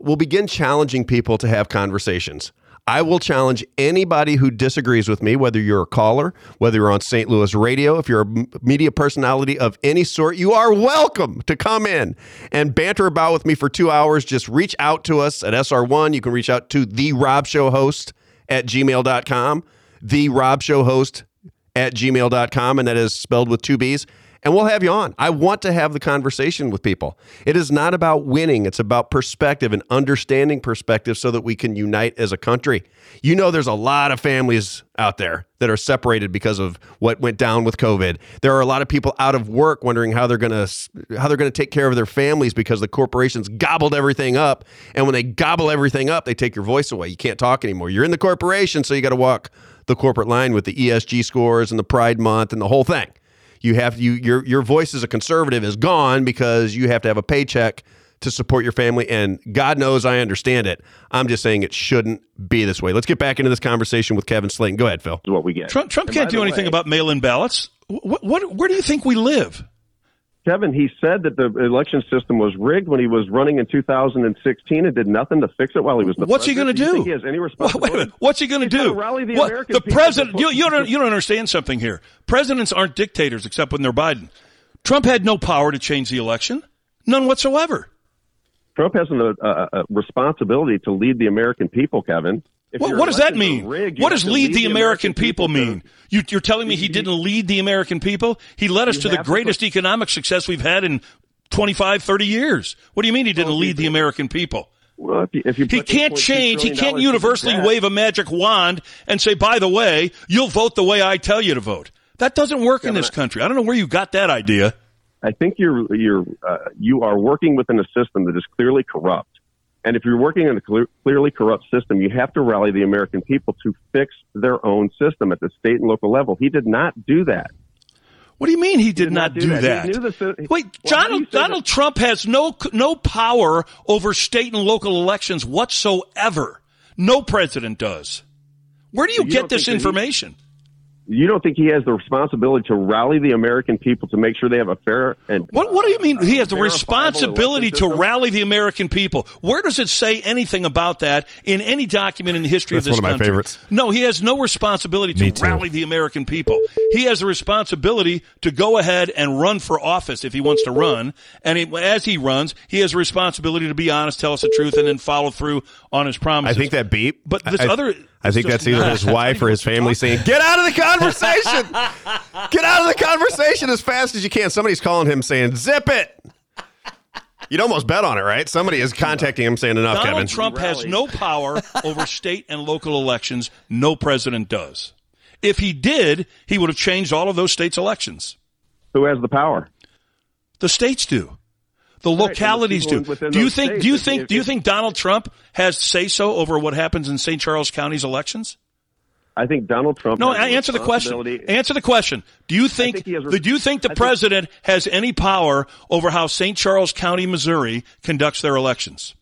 we'll begin challenging people to have conversations. I will challenge anybody who disagrees with me, whether you're a caller, whether you're on St. Louis radio, if you're a media personality of any sort, you are welcome to come in and banter about with me for two hours. Just reach out to us at SR1. You can reach out to the Robb Show host at gmail.com, the Robb Show host at gmail.com, and that is spelled with two B's. And we'll have you on. I want to have the conversation with people. It is not about winning, it's about perspective and understanding perspective so that we can unite as a country. You know, there's a lot of families out there that are separated because of what went down with COVID. There are a lot of people out of work wondering how they're going to how they're going to take care of their families because the corporations gobbled everything up. And when they gobble everything up, they take your voice away. You can't talk anymore. You're in the corporation, so you got to walk the corporate line with the ESG scores and the Pride Month and the whole thing. You have you your your voice as a conservative is gone because you have to have a paycheck to support your family and God knows I understand it. I'm just saying it shouldn't be this way. Let's get back into this conversation with Kevin Slaten. Go ahead, Phil.
Is what we get.
Trump, Trump can't do anything
way-
about mail-in ballots. What, what, where do you think we live?
Kevin, he said that the election system was rigged when he was running in 2016 and did nothing to fix it while he was the
What's he going to do?
Do he has any
Well,
responsibility?
wait a minute. What's he going to do?
rally the
What-
American
the president. You, you don't. You don't understand something here. Presidents aren't dictators except when they're Biden. Trump had no power to change the election. None whatsoever.
Trump has a, a, a responsibility to lead the American people, Kevin.
What, what does that mean?
you
what does
to
lead the American people
to-
mean? You, you're telling me he didn't lead the American people? He led us to the
have to
greatest economic success we've had in 25, 30 years. What do you mean he didn't lead the American people?
Well, if you, if you
He can't change. He can't universally wave a magic wand and say, by the way, you'll vote the way I tell you to vote. That doesn't work in this country. I don't know where you got that idea.
I think you're you're uh, you are working within a system that is clearly corrupt. And if you're working in a clear, clearly corrupt system, you have to rally the American people to fix their own system at the state and local level. He did not do that.
What do you mean he did,
did
not,
not
do,
that.
that?
The
Wait,
Well, how do you
Donald Donald Trump has no no power over state and local elections whatsoever. No president does. Where do you,
You
get this
that he-
information?
You don't think he has the responsibility to rally the American people to make sure they have a fair and
What, what do you mean? He has the responsibility to rally the American people. Where does it say anything about that in any document in the history
That's
of this
one of my
country?
favorites.
No, he has no responsibility to rally the American people. He has a responsibility to go ahead and run for office if he wants to run. And he, as he runs, he has a responsibility to be honest, tell us the truth, and then follow through on his promises.
I think that beep.
But this
I,
other-
I think that's either his wife or his family saying, "Get out of the conversation! Get out of the conversation as fast as you can." Somebody's calling him saying, "Zip it." You'd almost bet on it, right? Somebody is contacting him saying, "Enough,
Donald
Kevin."
Trump has no power over state and local elections. No president does. If he did, he would have changed all of those states' elections.
who has the power?
The states do. The
the
localities
people
do. Do you think? Do you think?
if-
Do you think Donald Trump has say so over what happens in St. Charles County's elections?
I think Donald Trump.
No, answer the question. Answer the question. Do you think?
think has-
do you think the
I think-
president has any power over how St. Charles County, Missouri, conducts their elections?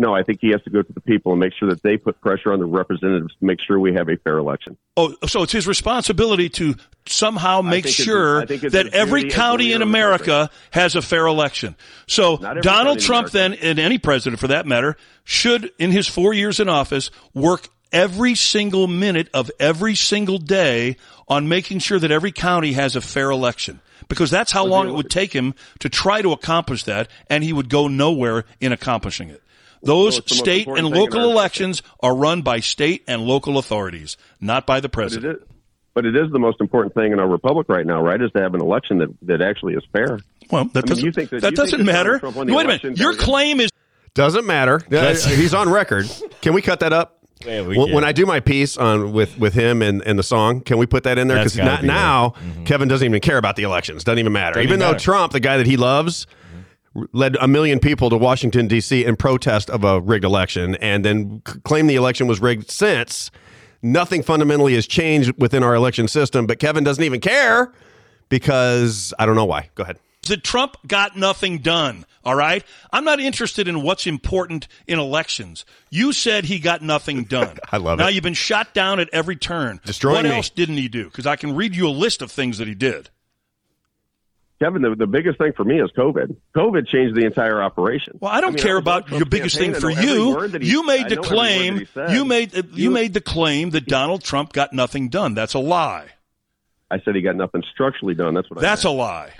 No, I think he has to go to the people and make sure that they put pressure on the representatives to make sure we have a fair election.
Oh, so it's his responsibility to somehow make
think it's-
sure
it's
that every county in America has a fair election. So Donald Trump, then, and any president for that matter, should, in his four years in office, work every single minute of every single day on making sure that every county has a fair election. Because that's how long it would take him to try to accomplish that, and he would go nowhere in accomplishing it. Those
it's
state and local
our-
elections are run by state and local authorities, not by the
But it,
president.
but it is the most important thing in our republic right now, right? Is to have an election that, that actually is fair.
Well, that
I
doesn't,
you think that-
that doesn't
that
matter.
Donald Trump
Wait a minute.
election,
Your
Doug?
claim is
Doesn't matter. He's on record. Can we cut that up?
Yeah,
when, when I do my piece on with with him and, and the song, can we put that in there? Because
gotta be there.
now mm-hmm. Kevin doesn't even care about the elections. Doesn't even matter.
Doesn't
even
even
though. Trump, the guy that he loves, led a million people to Washington D.C. in protest of a rigged election, and then c- claimed the election was rigged. Since nothing fundamentally has changed within our election system, but Kevin doesn't even care because I don't know why. Go ahead.
that Trump got nothing done. All right. I'm not interested in what's important in elections. You said he got nothing done.
I love
now
it.
Now you've been shot down at every turn.
Destroying
what
me.
else didn't he do? Because I can read you a list of things that he did.
Kevin, the, the biggest thing for me is COVID. COVID changed the entire operation.
Well, I don't
mean,
care
was
about your biggest thing for
I
you.
he-
You made the
know every word that
claim. You made uh, you
You-
made the claim that Donald Trump got nothing done. That's a lie.
I said he got nothing structurally done. That's what.
That's
I meant.
A lie.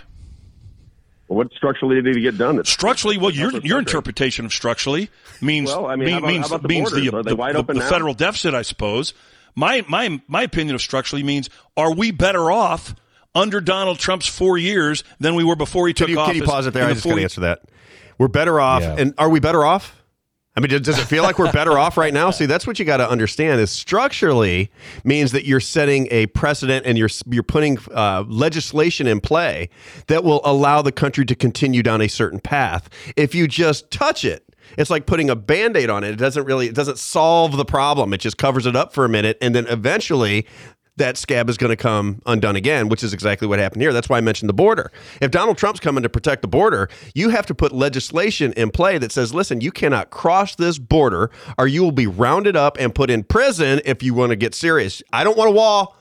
Well, what structurally did he get done?
Structurally, well, your your interpretation of structurally means
Well, I mean, how about-
means
the
means the,
borders? Are they
the-
wide
the-
open
the federal deficit, I suppose. My my my opinion of structurally means are we better off under Donald Trump's four years than we were before he took
Can you,
office?
can you pause it there?
in
I
the
just
four
got to answer that. We're better off,
Yeah.
and are we better off? I mean, does, does it feel like we're better off right now? See, that's what you got to understand. Is structurally means that you're setting a precedent and you're you're putting uh, legislation in play that will allow the country to continue down a certain path. If you just touch it, it's like putting a band-aid on it. It doesn't really it doesn't solve the problem. It just covers it up for a minute, and then eventually that scab is going to come undone again, which is exactly what happened here. That's why I mentioned the border. If Donald Trump's coming to protect the border, you have to put legislation in play that says, listen, you cannot cross this border or you will be rounded up and put in prison if you want to get serious. I don't want a wall.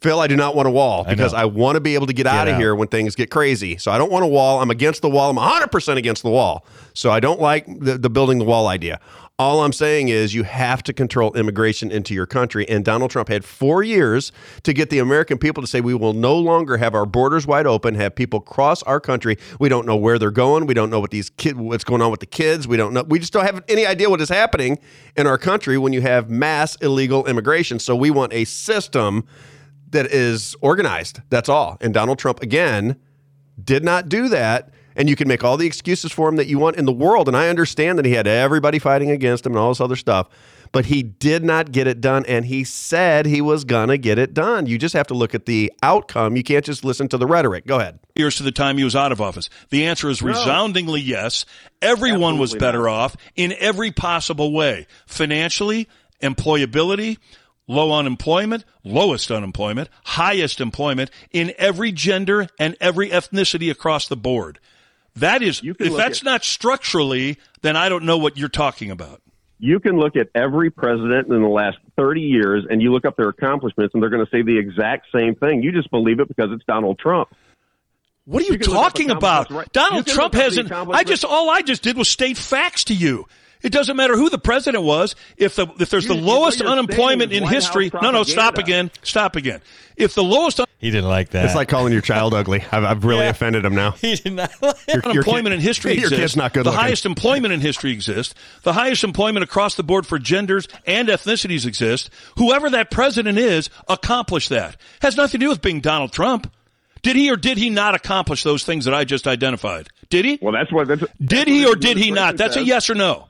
Phil, I do not want a wall because
know.
I, want to be able to get, out of
out.
here when things get crazy. So I don't want a wall. I'm against the wall. I'm 100% against the wall. So I don't like the, the building the wall idea. All I'm saying is you have to control immigration into your country. And Donald Trump had four years to get the American people to say we will no longer have our borders wide open, have people cross our country. We don't know where they're going. We don't know what these kid what's going on with the kids. We don't know. We just don't have any idea what is happening in our country when you have mass illegal immigration. So we want a system that is organized. That's all. And Donald Trump again did not do that. And you can make all the excuses for him that you want in the world. And I understand that he had everybody fighting against him and all this other stuff. But he did not get it done. And he said he was going to get it done. You just have to look at the outcome. You can't just listen to the rhetoric. Go ahead.
years to the time he was out of office? The answer is resoundingly yes. Everyone was better
not.
off in every possible way. Financially, employability, low unemployment, lowest unemployment, highest employment in every gender and every ethnicity across the board. That is, if that's
at-
not structurally, then I don't know what you're talking about.
You can look at every president in the last 30 years and you look up their accomplishments and they're going to say the exact same thing. You just believe it because it's Donald Trump.
What are you,
You can look up
talking about?
right.
Donald Trump
look up the
hasn't. I just all I just did was state facts to you. It doesn't matter who the president was. If the if there's
You-
the lowest unemployment in history. No, no, stop again. Stop again. If the lowest un-
He didn't like that.
It's like calling your child ugly. I've, I've really offended him now.
he did not like
Your- your
unemployment
kid-
in history
Your
exists,
kid's not good
the
looking.
highest employment in history exists. The highest employment across the board for genders and ethnicities exist. Whoever that president is accomplished that. Has nothing to do with being Donald Trump. Did he or did he not accomplish those things that I just identified? Did he?
Well, that's what that's,
Did
that's
he or did he not?
administration
That's a yes or no.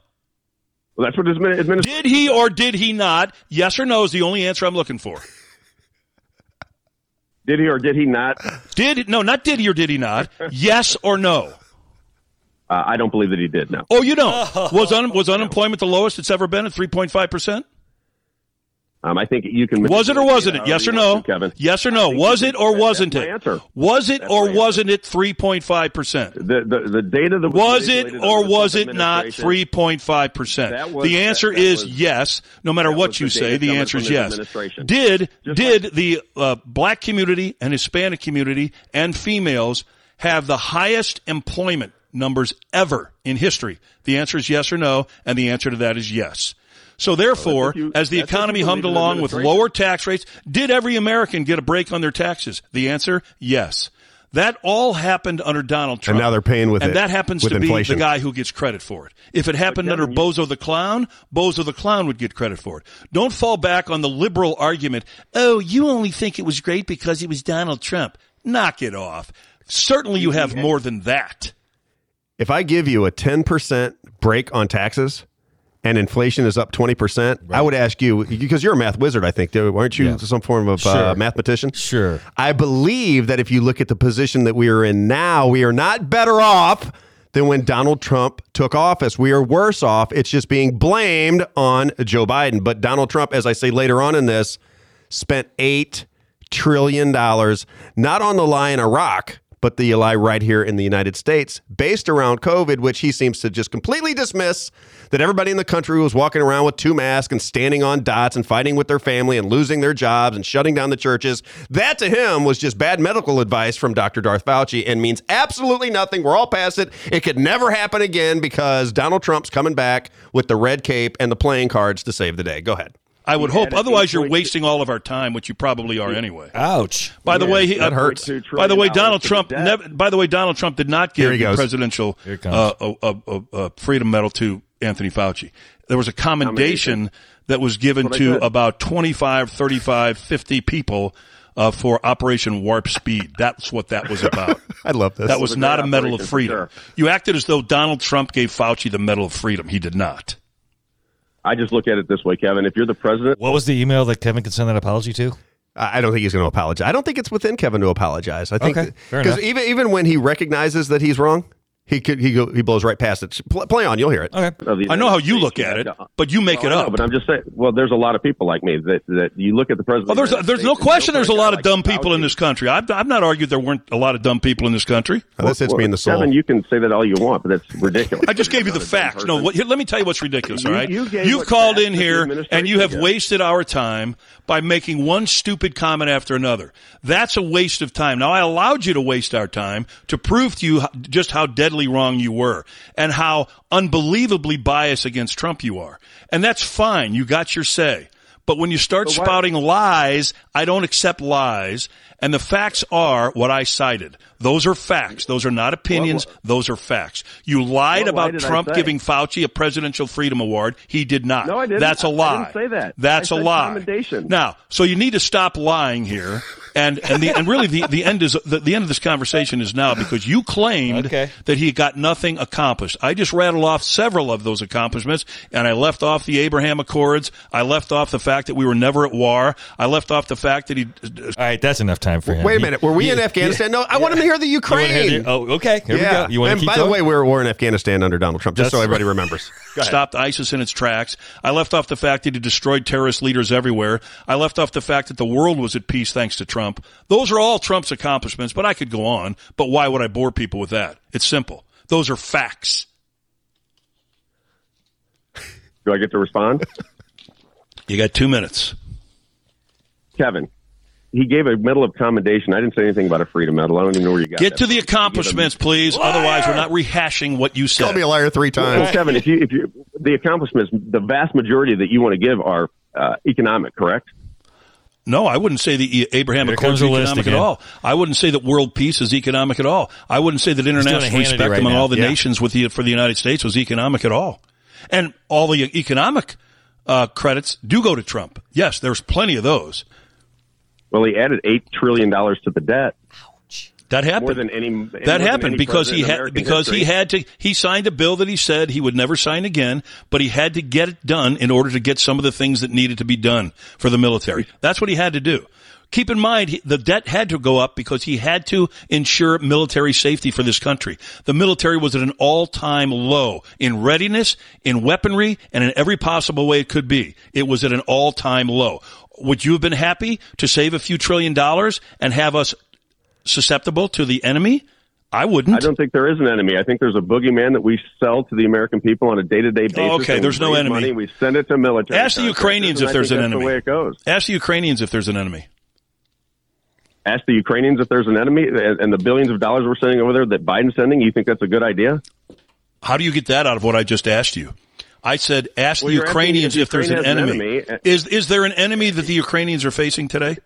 Well, that's what his admin- administration.
Did he or did he not? Yes or no is the only answer I'm looking for.
Did he or did he not?
Did no, not did he or did he not? Yes or no?
Uh, I don't believe that he did. No.
Oh, you don't. Was un, was unemployment the lowest it's ever been at 3.5 percent?
Um, I think you can.
Was it or wasn't it? Yes or no?
Kevin.
Yes or no? Was it or wasn't it?
answer.
Was it or wasn't it 3.5 percent?
The, the the data that
Was it or was it not 3.5 percent? The answer
that- that
is
was-
yes. No matter what you
the
say, the answer is yes. Did
Just
did
like-
the uh, black community and Hispanic community and females have the highest employment numbers ever in history? The answer is yes or no, and the answer to that is yes. So therefore,
if you-
as the economy hummed along with lower tax rates, did every American get a break on their taxes? The answer, yes. That all happened under Donald Trump.
And now they're paying with
and
it, And
that happens to
inflation.
be the guy who gets credit for it. If it happened
Kevin,
under
you-
Bozo the Clown, Bozo the Clown would get credit for it. Don't fall back on the liberal argument, oh, you only think it was great because it was Donald Trump. Knock it off. Certainly you have more than that.
If I give you a 10% break on taxes and inflation is up 20%, I would ask you, because you're a math wizard, I think, aren't you
Yeah.
some form of uh, mathematician?
Sure.
I believe that if you look at the position that we are in now, we are not better off than when Donald Trump took office. We are worse off. It's just being blamed on Joe Biden. But Donald Trump, as I say later on in this, spent $8 trillion not on the lie in Iraq, but the lie right here in the United States, based around COVID, which he seems to just completely dismiss that everybody in the country was walking around with two masks and standing on dots and fighting with their family and losing their jobs and shutting down the churches. That to him was just bad medical advice from Dr. Darth Fauci and means absolutely nothing. We're all past it. It could never happen again because Donald Trump's coming back with the red cape and the playing cards to save the day. Go ahead.
I would
He
hope. Otherwise, you're wasting all of our time, which you probably are anyway.
Ouch.
By the
Yeah,
way, he,
that hurts.
By the way, Donald Trump.
debt.
Never, by the way, Donald Trump did not
Here
give the
goes.
presidential
Here it comes.
uh, uh, uh, uh, uh, freedom medal to Anthony Fauci. There was a commendation that was given
That's
to about 25, 35, 50 people uh, for Operation Warp Speed. That's what that was about.
I love this.
that was
was
not a Medal of Freedom.
sure.
You acted as though Donald Trump gave Fauci the Medal of Freedom. He did not.
I just look at it this way, Kevin. If you're the president,
What was the email that Kevin could send that apology to?
I I don't think he's going to apologize. I don't think it's within Kevin to apologize. I think because
enough.
even even when he recognizes that he's wrong, he could he go, he blows right past it. Pl- Play on, you'll hear it.
Okay.
I know how you look at it, but you make
Well,
it
I know,
up.
but I'm just saying. Well, there's a lot of people like me that that you look at the president.
Well, there's
of the
there's
United
no question. There's a lot of
like
dumb people in this country. I've I've not argued there weren't a lot of dumb people in this country.
Now, this hits me in the soul.
Kevin, you can say that all you want, but that's ridiculous.
I just gave you the
Not a dumb
facts. No, what, here, let me tell you what's ridiculous.
You-
all right,
you gave
you've called in here and you have wasted our time by making one stupid comment after another. That's a waste of time. Now, I allowed you to waste our time to prove to you just how deadly wrong you were and how unbelievably biased against Trump you are, and that's fine. You got your say. But when you start spouting lies, I don't accept lies. And the facts are what I cited. Those are facts. Those are not opinions. Those are facts. You lied
What
about Trump giving Fauci a Presidential Freedom Award. He did not.
No, I didn't.
That's a lie.
didn't say that.
That's
I
a lie.
commendation.
Now, so you need to stop lying here. And and the and really the, the end is the, the end of this conversation is now because you claimed
Okay.
that he got nothing accomplished. I just rattled off several of those accomplishments, and I left off the Abraham Accords. I left off the fact that we were never at war. I left off the fact that he
All right, that's enough time for him.
Wait a minute. Were we
he-
in Afghanistan? No, I want him to hear the
You
Ukraine.
hear the- oh, okay. Here
yeah.
we go. You want
and
to keep
by
going?
the way, we were, we're in Afghanistan under Donald Trump, just so
That's
everybody remembers.
Stopped ISIS in its tracks. I left off the fact that he destroyed terrorist leaders everywhere. I left off the fact that the world was at peace thanks to Trump. Those are all Trump's accomplishments, but I could go on. But why would I bore people with that? It's simple. Those are facts.
Do I get to respond?
You got two minutes.
Kevin, he gave a medal of commendation. I didn't say anything about a freedom medal. I don't even know where you got it.
Get
that
to the accomplishments, please. Otherwise, we're not rehashing what you said.
Call
said.
me a liar three times.
Well, Kevin, if you if you the accomplishments, the vast majority that you want to give are uh, economic, correct?
No, I wouldn't say the E- Abraham
Here
Accords
comes
are
the list
economic at all. I wouldn't say that world peace is economic at all. I wouldn't say that international respect
right
among
now.
all the
Yeah.
nations with the, for the United States was economic at all. And all the economic uh, credits do go to Trump. Yes, there's plenty of those.
Well, he added eight trillion dollars to the debt,
That happened.
more than any. more
that
than
happened
any
because he had
American
because he had to he signed a bill that he said he would never sign again, but he had to get it done in order to get some of the things that needed to be done for the military. That's what he had to do. Keep in mind, the debt had to go up because he had to ensure military safety for this country. The military was at an all-time low in readiness, in weaponry, and in every possible way it could be. It was at an all-time low. Would you have been happy to save a few trillion dollars and have us susceptible to the enemy? I wouldn't.
I don't think there is an enemy. I think there's a boogeyman that we sell to the American people on a day-to-day basis.
okay, there's no enemy.
Money, we send it to military.
Ask the Ukrainians if there's an enemy.
The way it goes.
Ask the Ukrainians if there's an enemy.
Ask the Ukrainians if there's an enemy, and the billions of dollars we're sending over there that Biden's sending. You think that's a good idea?
How do you get that out of what I just asked you? I said, ask
Well,
the
you're asking me
Ukrainians
if
if there's an
Ukraine an
enemy.
enemy.
Is is there an enemy that the Ukrainians are facing today?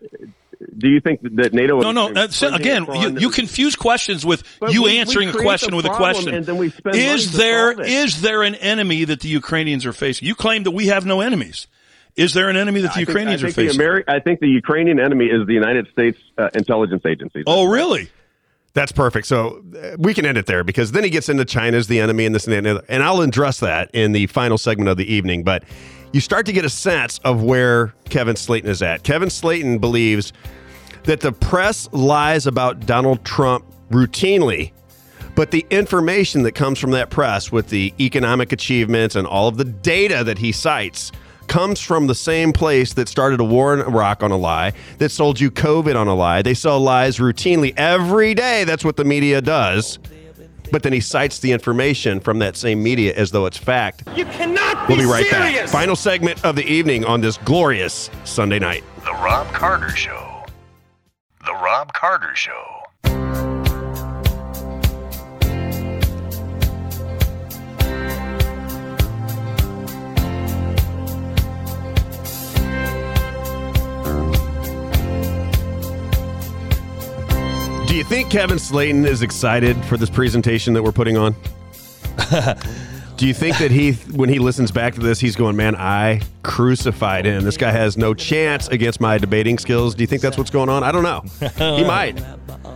Do you think that NATO?
No, no.
is
again, you, you confuse questions with you
we- we
answering a question with a question.
and then we spend money
Is there
solve
there an enemy that the Ukrainians are facing? You claim that we have no enemies. Is there an enemy that the
I think-
Ukrainians
I
are
think
facing?
The Ameri- I think the Ukrainian enemy is the United States uh, intelligence agencies.
oh, really?
That's perfect. So uh, we can end it there because then he gets into China's the enemy and this and that and, other. and I'll address that in the final segment of the evening. But you start to get a sense of where Kevin Slaten is at. Kevin Slaten believes that the press lies about Donald Trump routinely, but the information that comes from that press with the economic achievements and all of the data that he cites comes from the same place that started a war in Iraq on a lie, that sold you COVID on a lie. They sell lies routinely every day. That's what the media does. But then he cites the information from that same media as though it's fact.
You cannot be
We'll be right back. Final segment of the evening on this glorious Sunday night.
The Robb Carter Show. The Robb Carter Show.
Do you think Kevin Slaten is excited for this presentation that we're putting on? Do you think that he, when he listens back to this, he's going, man, I crucified him. This guy has no chance against my debating skills. Do you think that's what's going on? I don't know. He might.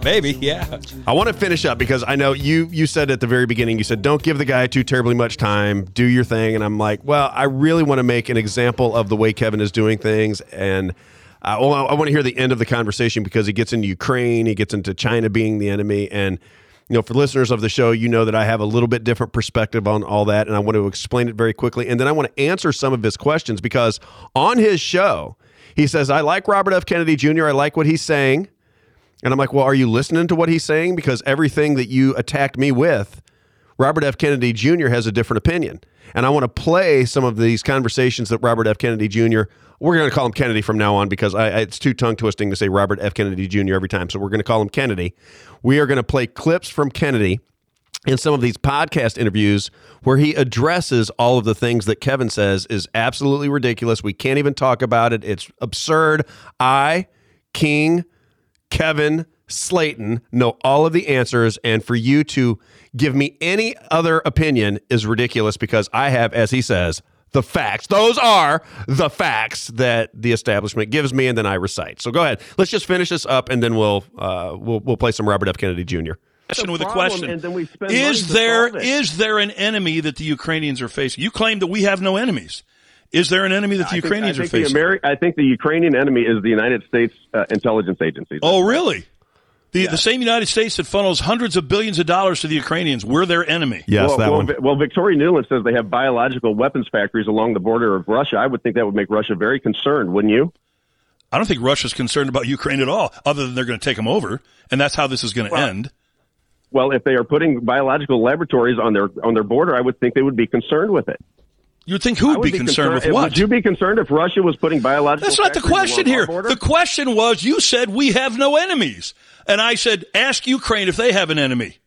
Maybe, yeah.
I want to finish up because I know you you said at the very beginning you said don't give the guy too terribly much time, do your thing, and I'm like, well, I really want to make an example of the way Kevin is doing things, and uh, well, I want to hear the end of the conversation because he gets into Ukraine, he gets into China being the enemy, and you know, for listeners of the show, you know that I have a little bit different perspective on all that, and I want to explain it very quickly, and then I want to answer some of his questions because on his show he says I like Robert F. Kennedy Jr. I like what he's saying. And I'm like, well, are you listening to what he's saying? Because everything that you attacked me with, Robert F. Kennedy Jr. has a different opinion. And I want to play some of these conversations that Robert F. Kennedy Jr. We're going to call him Kennedy from now on because I, it's too tongue twisting to say Robert F. Kennedy Jr. every time. So we're going to call him Kennedy. We are going to play clips from Kennedy in some of these podcast interviews where he addresses all of the things that Kevin says is absolutely ridiculous. We can't even talk about it. It's absurd. I, King, Kevin Slaten know all of the answers, and for you to give me any other opinion is ridiculous because I have, as he says, the facts. Those are the facts that the establishment gives me, and then I recite. So go ahead. Let's just finish this up, and then we'll uh, we'll we'll play some Robert F. Kennedy Jr.
Question with a
problem,
question:
and then we spend
Is
to
there
solve it.
is there an enemy that the Ukrainians are facing? You claim that we have no enemies. Is there an enemy that the
I think-
Ukrainians
I
are facing?
The Ameri- I think the Ukrainian enemy is the United States uh, intelligence agencies.
oh, really? The the same United States that funnels hundreds of billions of dollars to the Ukrainians, we're their enemy.
Yes,
well,
that
well,
one.
Vi- well, Victoria Nuland says they have biological weapons factories along the border of Russia. I would think that would make Russia very concerned, wouldn't you?
I don't think Russia's concerned about Ukraine at all, other than they're going to take them over, and that's how this is going to
Well,
end.
Well, if they are putting biological laboratories on their on their border, I would think they would be concerned with it.
You would think who'd be concerned with what?
Would you be concerned if Russia was putting biological?
That's not the question here. The question was you said we have no enemies. And I said, ask Ukraine if they have an enemy.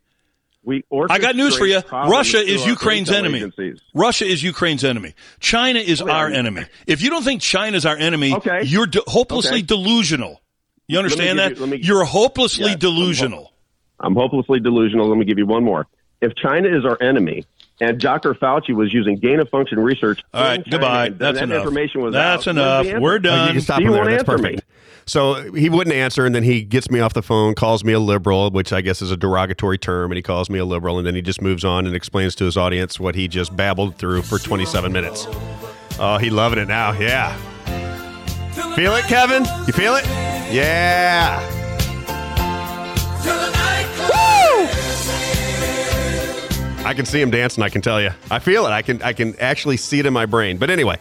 we
I got news for you. Russia is Ukraine's enemy.
agencies.
Russia is Ukraine's enemy. China is our enemy. If you don't think China's our enemy,
Okay.
you're de- hopelessly
Okay.
delusional. You understand that?
You,
you're hopelessly
Yes, I'm
delusional.
I'm hopelessly delusional. Let me give you one more. If China is our enemy, and Dr. Fauci was using gain of function research,
All right,
China,
goodbye. That's
that
enough.
Information was
That's
out,
enough.
where's the answer?
We're
Oh, you
done.
can stop
You
him there. That's perfect.
me.
So he wouldn't answer, and then he gets me off the phone, calls me a liberal, which I guess is a derogatory term, and he calls me a liberal, and then he just moves on and explains to his audience what he just babbled through for 27 minutes. Oh, he loving it now. Yeah. Feel it, Kevin? You feel it? Yeah. I can see him dancing. I can tell you. I feel it. I can. I can actually see it in my brain. But anyway,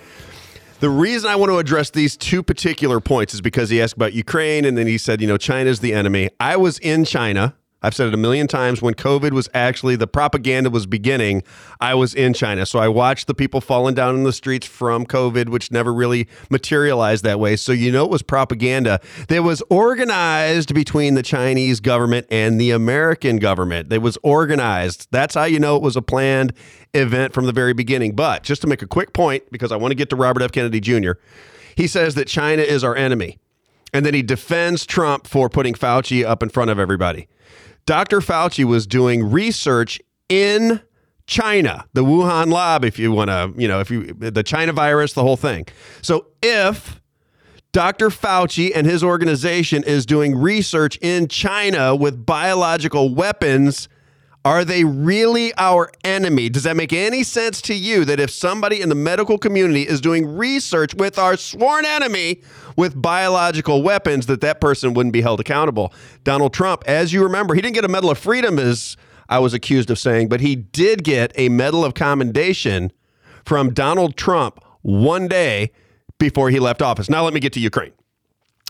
the reason I want to address these two particular points is because he asked about Ukraine, and then he said, you know, China's the enemy. I was in China. I've said it a million times when COVID was actually the propaganda was beginning. I was in China. So I watched the people falling down in the streets from COVID, which never really materialized that way. So you know it was propaganda that was organized between the Chinese government and the American government. It was organized. That's how you know it was a planned event from the very beginning. But just to make a quick point, because I want to get to Robert F. Kennedy Jr., he says that China is our enemy. And then he defends Trump for putting Fauci up in front of everybody. Dr. Fauci was doing research in China, the Wuhan lab, if you want to, you know, if you, the China virus, the whole thing. So if Dr. Fauci and his organization is doing research in China with biological weapons, are they really our enemy? Does that make any sense to you that if somebody in the medical community is doing research with our sworn enemy with biological weapons, that that person wouldn't be held accountable? Donald Trump, as you remember, he didn't get a Medal of Freedom, as I was accused of saying, but he did get a Medal of Commendation from Donald Trump one day before he left office. Now, let me get to Ukraine.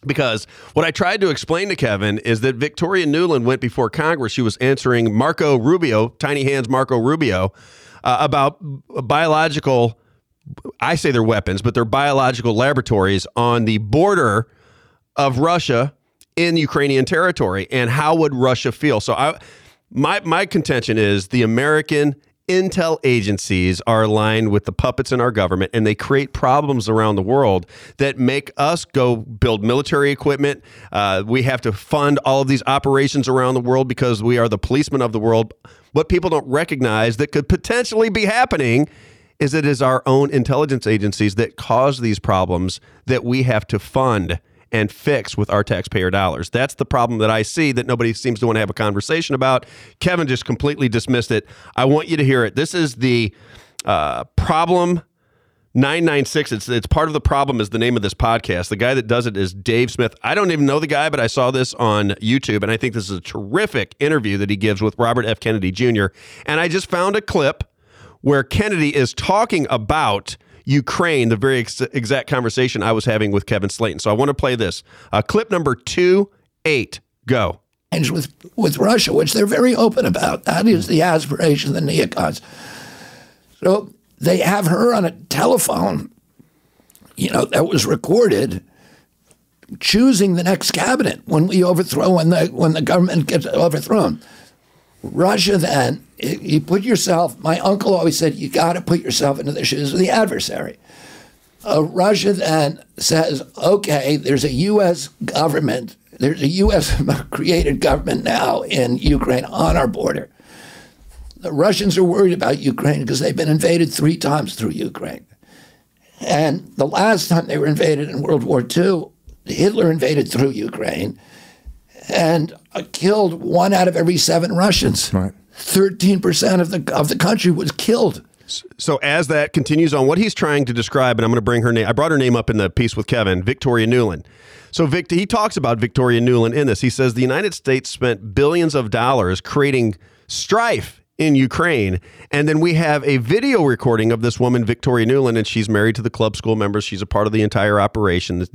Because what I tried to explain to Kevin is that Victoria Nuland went before Congress. She was answering Marco Rubio, Tiny Hands Marco Rubio, uh, about biological, I say they're weapons, but they're biological laboratories on the border of Russia in Ukrainian territory. And how would Russia feel? So I, my, my contention is the American intel agencies are aligned with the puppets in our government and they create problems around the world that make us go build military equipment. Uh, we have to fund all of these operations around the world because we are the policemen of the world. What people don't recognize that could potentially be happening is it is our own intelligence agencies that cause these problems that we have to fund and fix with our taxpayer dollars. That's the problem that I see that nobody seems to want to have a conversation about. Kevin just completely dismissed it. I want you to hear it. This is the uh, problem 996 it's it's part of the problem is the name of this podcast the guy that does it is dave smith i don't even know the guy but i saw this on youtube and i think this is a terrific interview that he gives with robert f kennedy jr and i just found a clip where kennedy is talking about Ukraine, the very ex- exact conversation I was having with Kevin Slaten. So I want to play this. Uh, clip number two, eight. Go.
with with Russia, which they're very open about. That is the aspiration of the neocons. So they have her on a telephone, you know, that was recorded, choosing the next cabinet when we overthrow when the when the government gets overthrown. Russia then, you put yourself. My uncle always said you got to put yourself into the shoes of the adversary. Uh, Russia then says, okay, there's a U.S. government, there's a U.S. created government now in Ukraine on our border. The Russians are worried about Ukraine because they've been invaded three times through Ukraine. And the last time they were invaded in World War II, Hitler invaded through Ukraine and killed one out of every seven Russians.
Right.
13% of the, of the country was killed.
So as that continues on, what he's trying to describe, and I'm going to bring her name. I brought her name up in the piece with Kevin, Victoria Nuland. So Vic, he talks about Victoria Nuland in this. He says the United States spent billions of dollars creating strife in Ukraine. And then we have a video recording of this woman, Victoria Nuland, and she's married to the club school members. She's a part of the entire operation,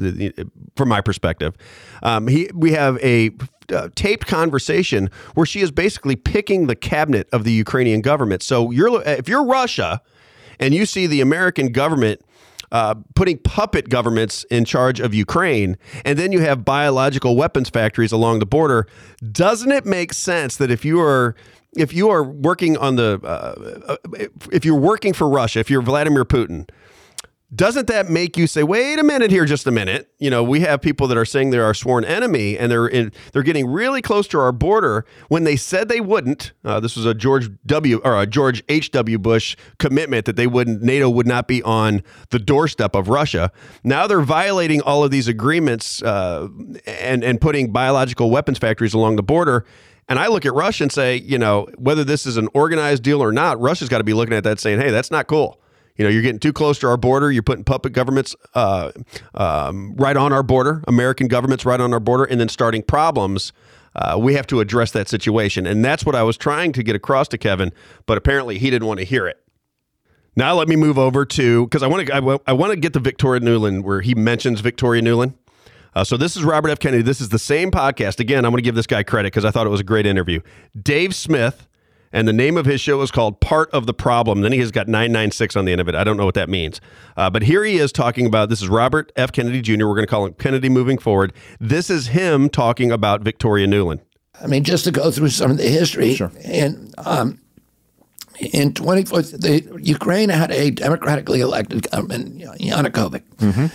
from my perspective. Um, he, we have a uh, taped conversation where she is basically picking the cabinet of the Ukrainian government. So you're if you're Russia and you see the American government uh, putting puppet governments in charge of Ukraine, and then you have biological weapons factories along the border. Doesn't it make sense that if you are if you are working on the uh, uh if you're working for Russia, if you're Vladimir Putin, doesn't that make you say, "Wait a minute here, just a minute"? You know, we have people that are saying they're our sworn enemy, and they're in, they're getting really close to our border when they said they wouldn't. Uh, this was a George W. or a George H. W. Bush commitment that they wouldn't, NATO would not be on the doorstep of Russia. Now they're violating all of these agreements uh, and and putting biological weapons factories along the border. And I look at Russia and say, you know, whether this is an organized deal or not, Russia's got to be looking at that saying, hey, that's not cool. You know, you're getting too close to our border. You're putting puppet governments uh, um, right on our border, American governments right on our border, and then starting problems. Uh, we have to address that situation. And that's what I was trying to get across to Kevin, but apparently he didn't want to hear it. Now let me move over to because I want to I, I want to get to Victoria Nuland where he mentions Victoria Nuland. Uh, so this is Robert F. Kennedy. This is the same podcast. Again, I'm going to give this guy credit because I thought it was a great interview. Dave Smith and the name of his show is called Part of the Problem. Then he has got 996 on the end of it. I don't know what that means. Uh, but here he is talking about this is Robert F. Kennedy Jr. We're going to call him Kennedy moving forward. This is him talking about Victoria Nuland.
I mean, just to go through some of the history.
Sure.
And um, in 24, the, Ukraine had a democratically elected government, Yanukovych.
Mm-hmm.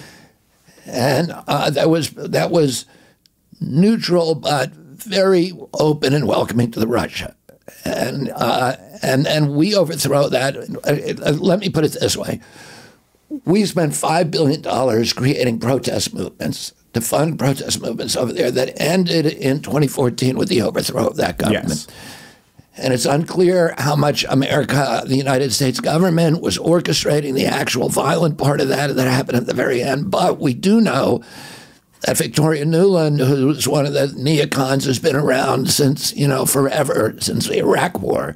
And uh, that was that was neutral, but very open and welcoming to the Russia and uh, and and we overthrow that. Uh, let me put it this way: we spent five billion dollars creating protest movements to fund protest movements over there that ended in 2014 with the overthrow of that government.
Yes.
And it's unclear how much America, the United States government, was orchestrating the actual violent part of that that happened at the very end. But we do know that Victoria Nuland, who's one of the neocons, has been around since, you know, forever, since the Iraq War.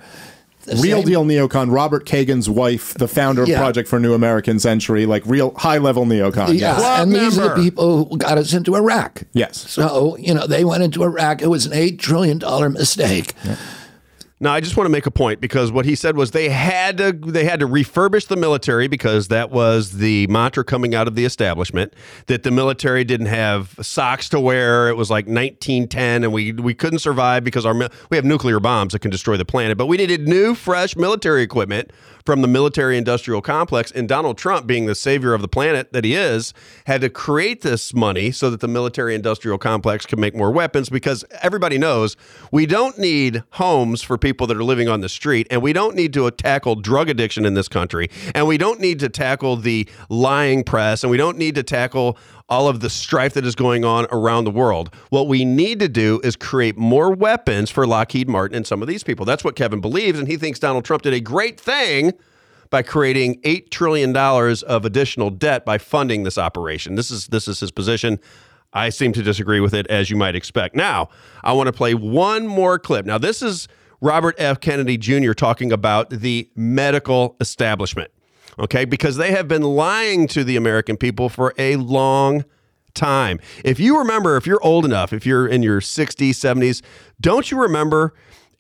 the
real
same-
deal neocon. Robert Kagan's wife, the founder of
Yeah.
Project for New American Century, like real high level neocon.
Yeah,
Yes.
and these are the people who got us into Iraq.
Yes.
So, you know, they went into Iraq. It was an $8 trillion mistake.
Now, I just want to make a point because what he said was they had to they had to refurbish the military because that was the mantra coming out of the establishment that the military didn't have socks to wear. It was like 1910, and we we couldn't survive because our we have nuclear bombs that can destroy the planet. But we needed new, fresh military equipment from the military industrial complex. And Donald Trump, being the savior of the planet that he is, had to create this money so that the military industrial complex could make more weapons because everybody knows we don't need homes for people that are living on the street and we don't need to tackle drug addiction in this country and we don't need to tackle the lying press and we don't need to tackle all of the strife that is going on around the world. What we need to do is create more weapons for Lockheed Martin and some of these people. That's what Kevin believes, and he thinks Donald Trump did a great thing by creating $8 trillion of additional debt by funding this operation. This is this is his position. I seem to disagree with it, as you might expect. Now, I want to play one more clip. Now, this is Robert F. Kennedy Jr. talking about the medical establishment okay? Because they have been lying to the American people for a long time. If you remember, if you're old enough, if you're in your 60s, 70s, don't you remember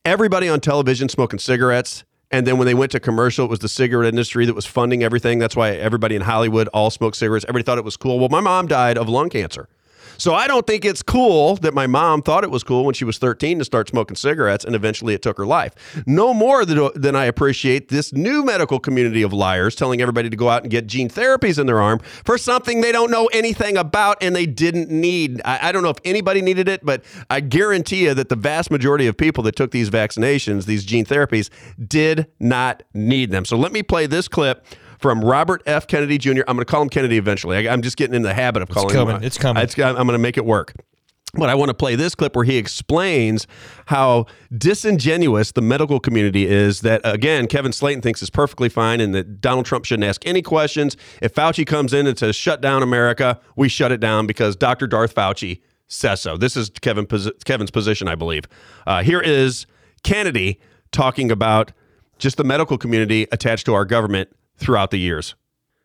everybody on television smoking cigarettes? And then when they went to commercial, it was the cigarette industry that was funding everything. That's why everybody in Hollywood all smoked cigarettes. Everybody thought it was cool. Well, my mom died of lung cancer. So I don't think it's cool that my mom thought it was cool when she was 13 to start smoking cigarettes and eventually it took her life. No more than, I appreciate this new medical community of liars telling everybody to go out and get gene therapies in their arm for something they don't know anything about and they didn't need. I, I don't know if anybody needed it, but I guarantee you that the vast majority of people that took these vaccinations, these gene therapies, did not need them. So let me play this clip from Robert F. Kennedy Jr. I'm going to call him Kennedy eventually. I, am just getting in the habit of calling
coming.
him.
It's coming.
It's, coming. I'm going to make it work. But I want to play this clip where he explains how disingenuous the medical community is. That, again, Kevin Slaten thinks is perfectly fine and that Donald Trump shouldn't ask any questions. If Fauci comes in and says, shut down America, we shut it down because Dr. Darth Fauci says so. This is Kevin, Kevin's position, I believe. Uh, here is Kennedy talking about just the medical community attached to our government throughout the years.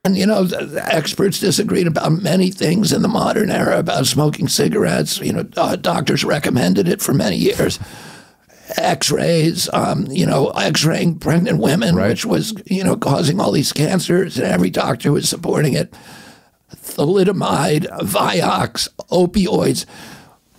And you know, the, the experts disagreed about many things in the modern era about smoking cigarettes. You know, uh, doctors recommended it for many years. X-rays, um, you know, X-raying pregnant women, which was you know causing all these cancers, and every doctor was supporting it. Thalidomide, Vioxx, opioids.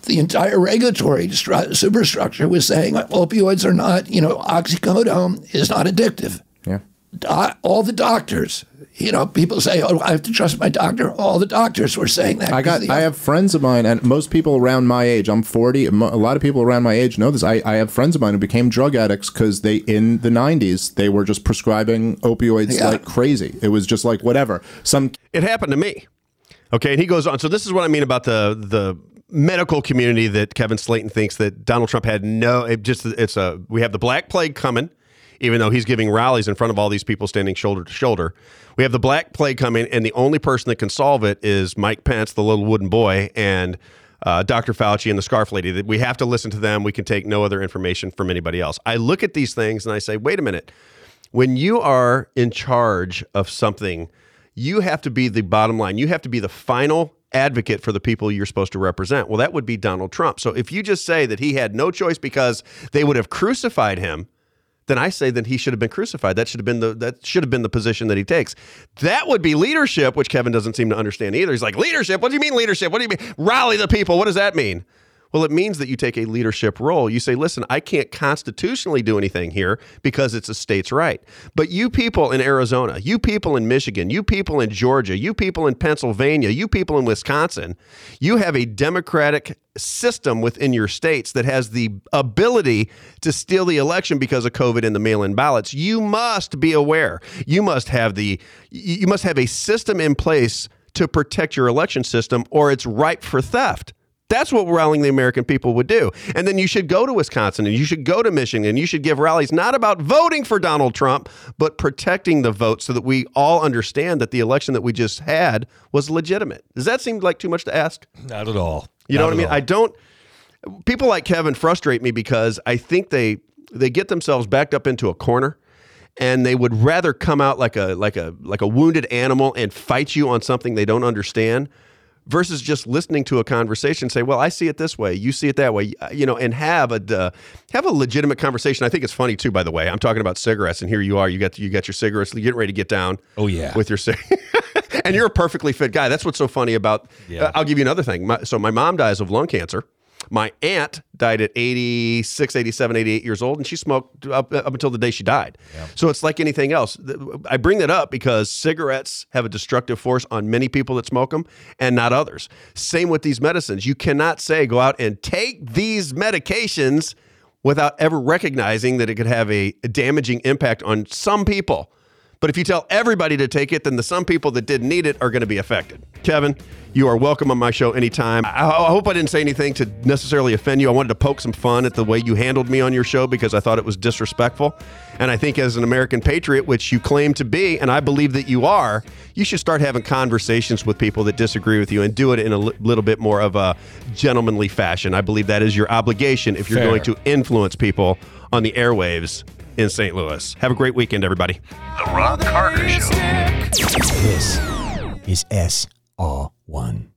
The entire regulatory stru- superstructure was saying opioids are not, you know, oxycodone is not addictive
Yeah.
Do- all the doctors, you know, people say, "Oh, I have to trust my doctor." All the doctors were saying that.
I got.
'cause the-
I have friends of mine, and most people around my age. I'm 40. A lot of people around my age know this. I, I have friends of mine who became drug addicts because they, in the 90s, they were just prescribing opioids
Yeah.
like crazy. It was just like whatever. Some
It happened to me. Okay, and he goes on. So this is what I mean about the the medical community that Kevin Slaten thinks that Donald Trump had no. It just it's a we have the Black Plague coming, even though he's giving rallies in front of all these people standing shoulder to shoulder. We have the Black Plague coming, and the only person that can solve it is Mike Pence, the little wooden boy, and. Uh, Dr. Fauci and the scarf lady, that we have to listen to them. We can take no other information from anybody else. I look at these things and I say, wait a minute. When you are in charge of something, you have to be the bottom line. You have to be the final advocate for the people you're supposed to represent. Well, that would be Donald Trump. So if you just say that he had no choice because they would have crucified him, then I say that he should have been crucified. That should have been the that should have been the position that he takes. That would be leadership, which Kevin doesn't seem to understand either. He's like, leadership? What do you mean leadership? What do you mean? Rally the people. What does that mean? Well, it means that you take a leadership role. You say, listen, I can't constitutionally do anything here because it's a state's right. But you people in Arizona, you people in Michigan, you people in Georgia, you people in Pennsylvania, you people in Wisconsin, you have a democratic system within your states that has the ability to steal the election because of COVID and the mail-in ballots. You must be aware. You must have the you must have a system in place to protect your election system or it's ripe for theft. That's what rallying the American people would do. And then you should go to Wisconsin and you should go to Michigan and you should give rallies not about voting for Donald Trump, but protecting the vote so that we all understand that the election that we just had was legitimate. Does that seem like too much to ask?
Not at all.
You know
Not
what I mean?
all.
I don't. People like Kevin frustrate me because I think they they get themselves backed up into a corner and they would rather come out like a like a like a wounded animal and fight you on something they don't understand versus just listening to a conversation say well i see it this way you see it that way you know and have a uh, have a legitimate conversation. I think it's funny too by the way. I'm talking about cigarettes and here you are you got you got your cigarettes you're getting ready to get down
Oh, yeah.
with your cig and you're a perfectly fit guy. That's what's so funny about
Yeah.
uh, i'll give you another thing. My, so my mom dies of lung cancer my aunt died at 86 87 88 years old and she smoked up, up until the day she died. So it's like anything else. I bring that up because cigarettes have a destructive force on many people that smoke them and not others. Same with these medicines. You cannot say go out and take these medications without ever recognizing that it could have a damaging impact on some people but if you tell everybody to take it, then the some people that didn't need it are going to be affected. Kevin, you are welcome on my show anytime. I, I hope I didn't say anything to necessarily offend you. I wanted to poke some fun at the way you handled me on your show because I thought it was disrespectful. And I think as an American patriot, which you claim to be, and I believe that you are, you should start having conversations with people that disagree with you and do it in a little bit more of a gentlemanly fashion. I believe that is your obligation if you're
Fair.
going to influence people on the airwaves in St. Louis. Have a great weekend, everybody.
The Robb Carter Show.
This is SR1.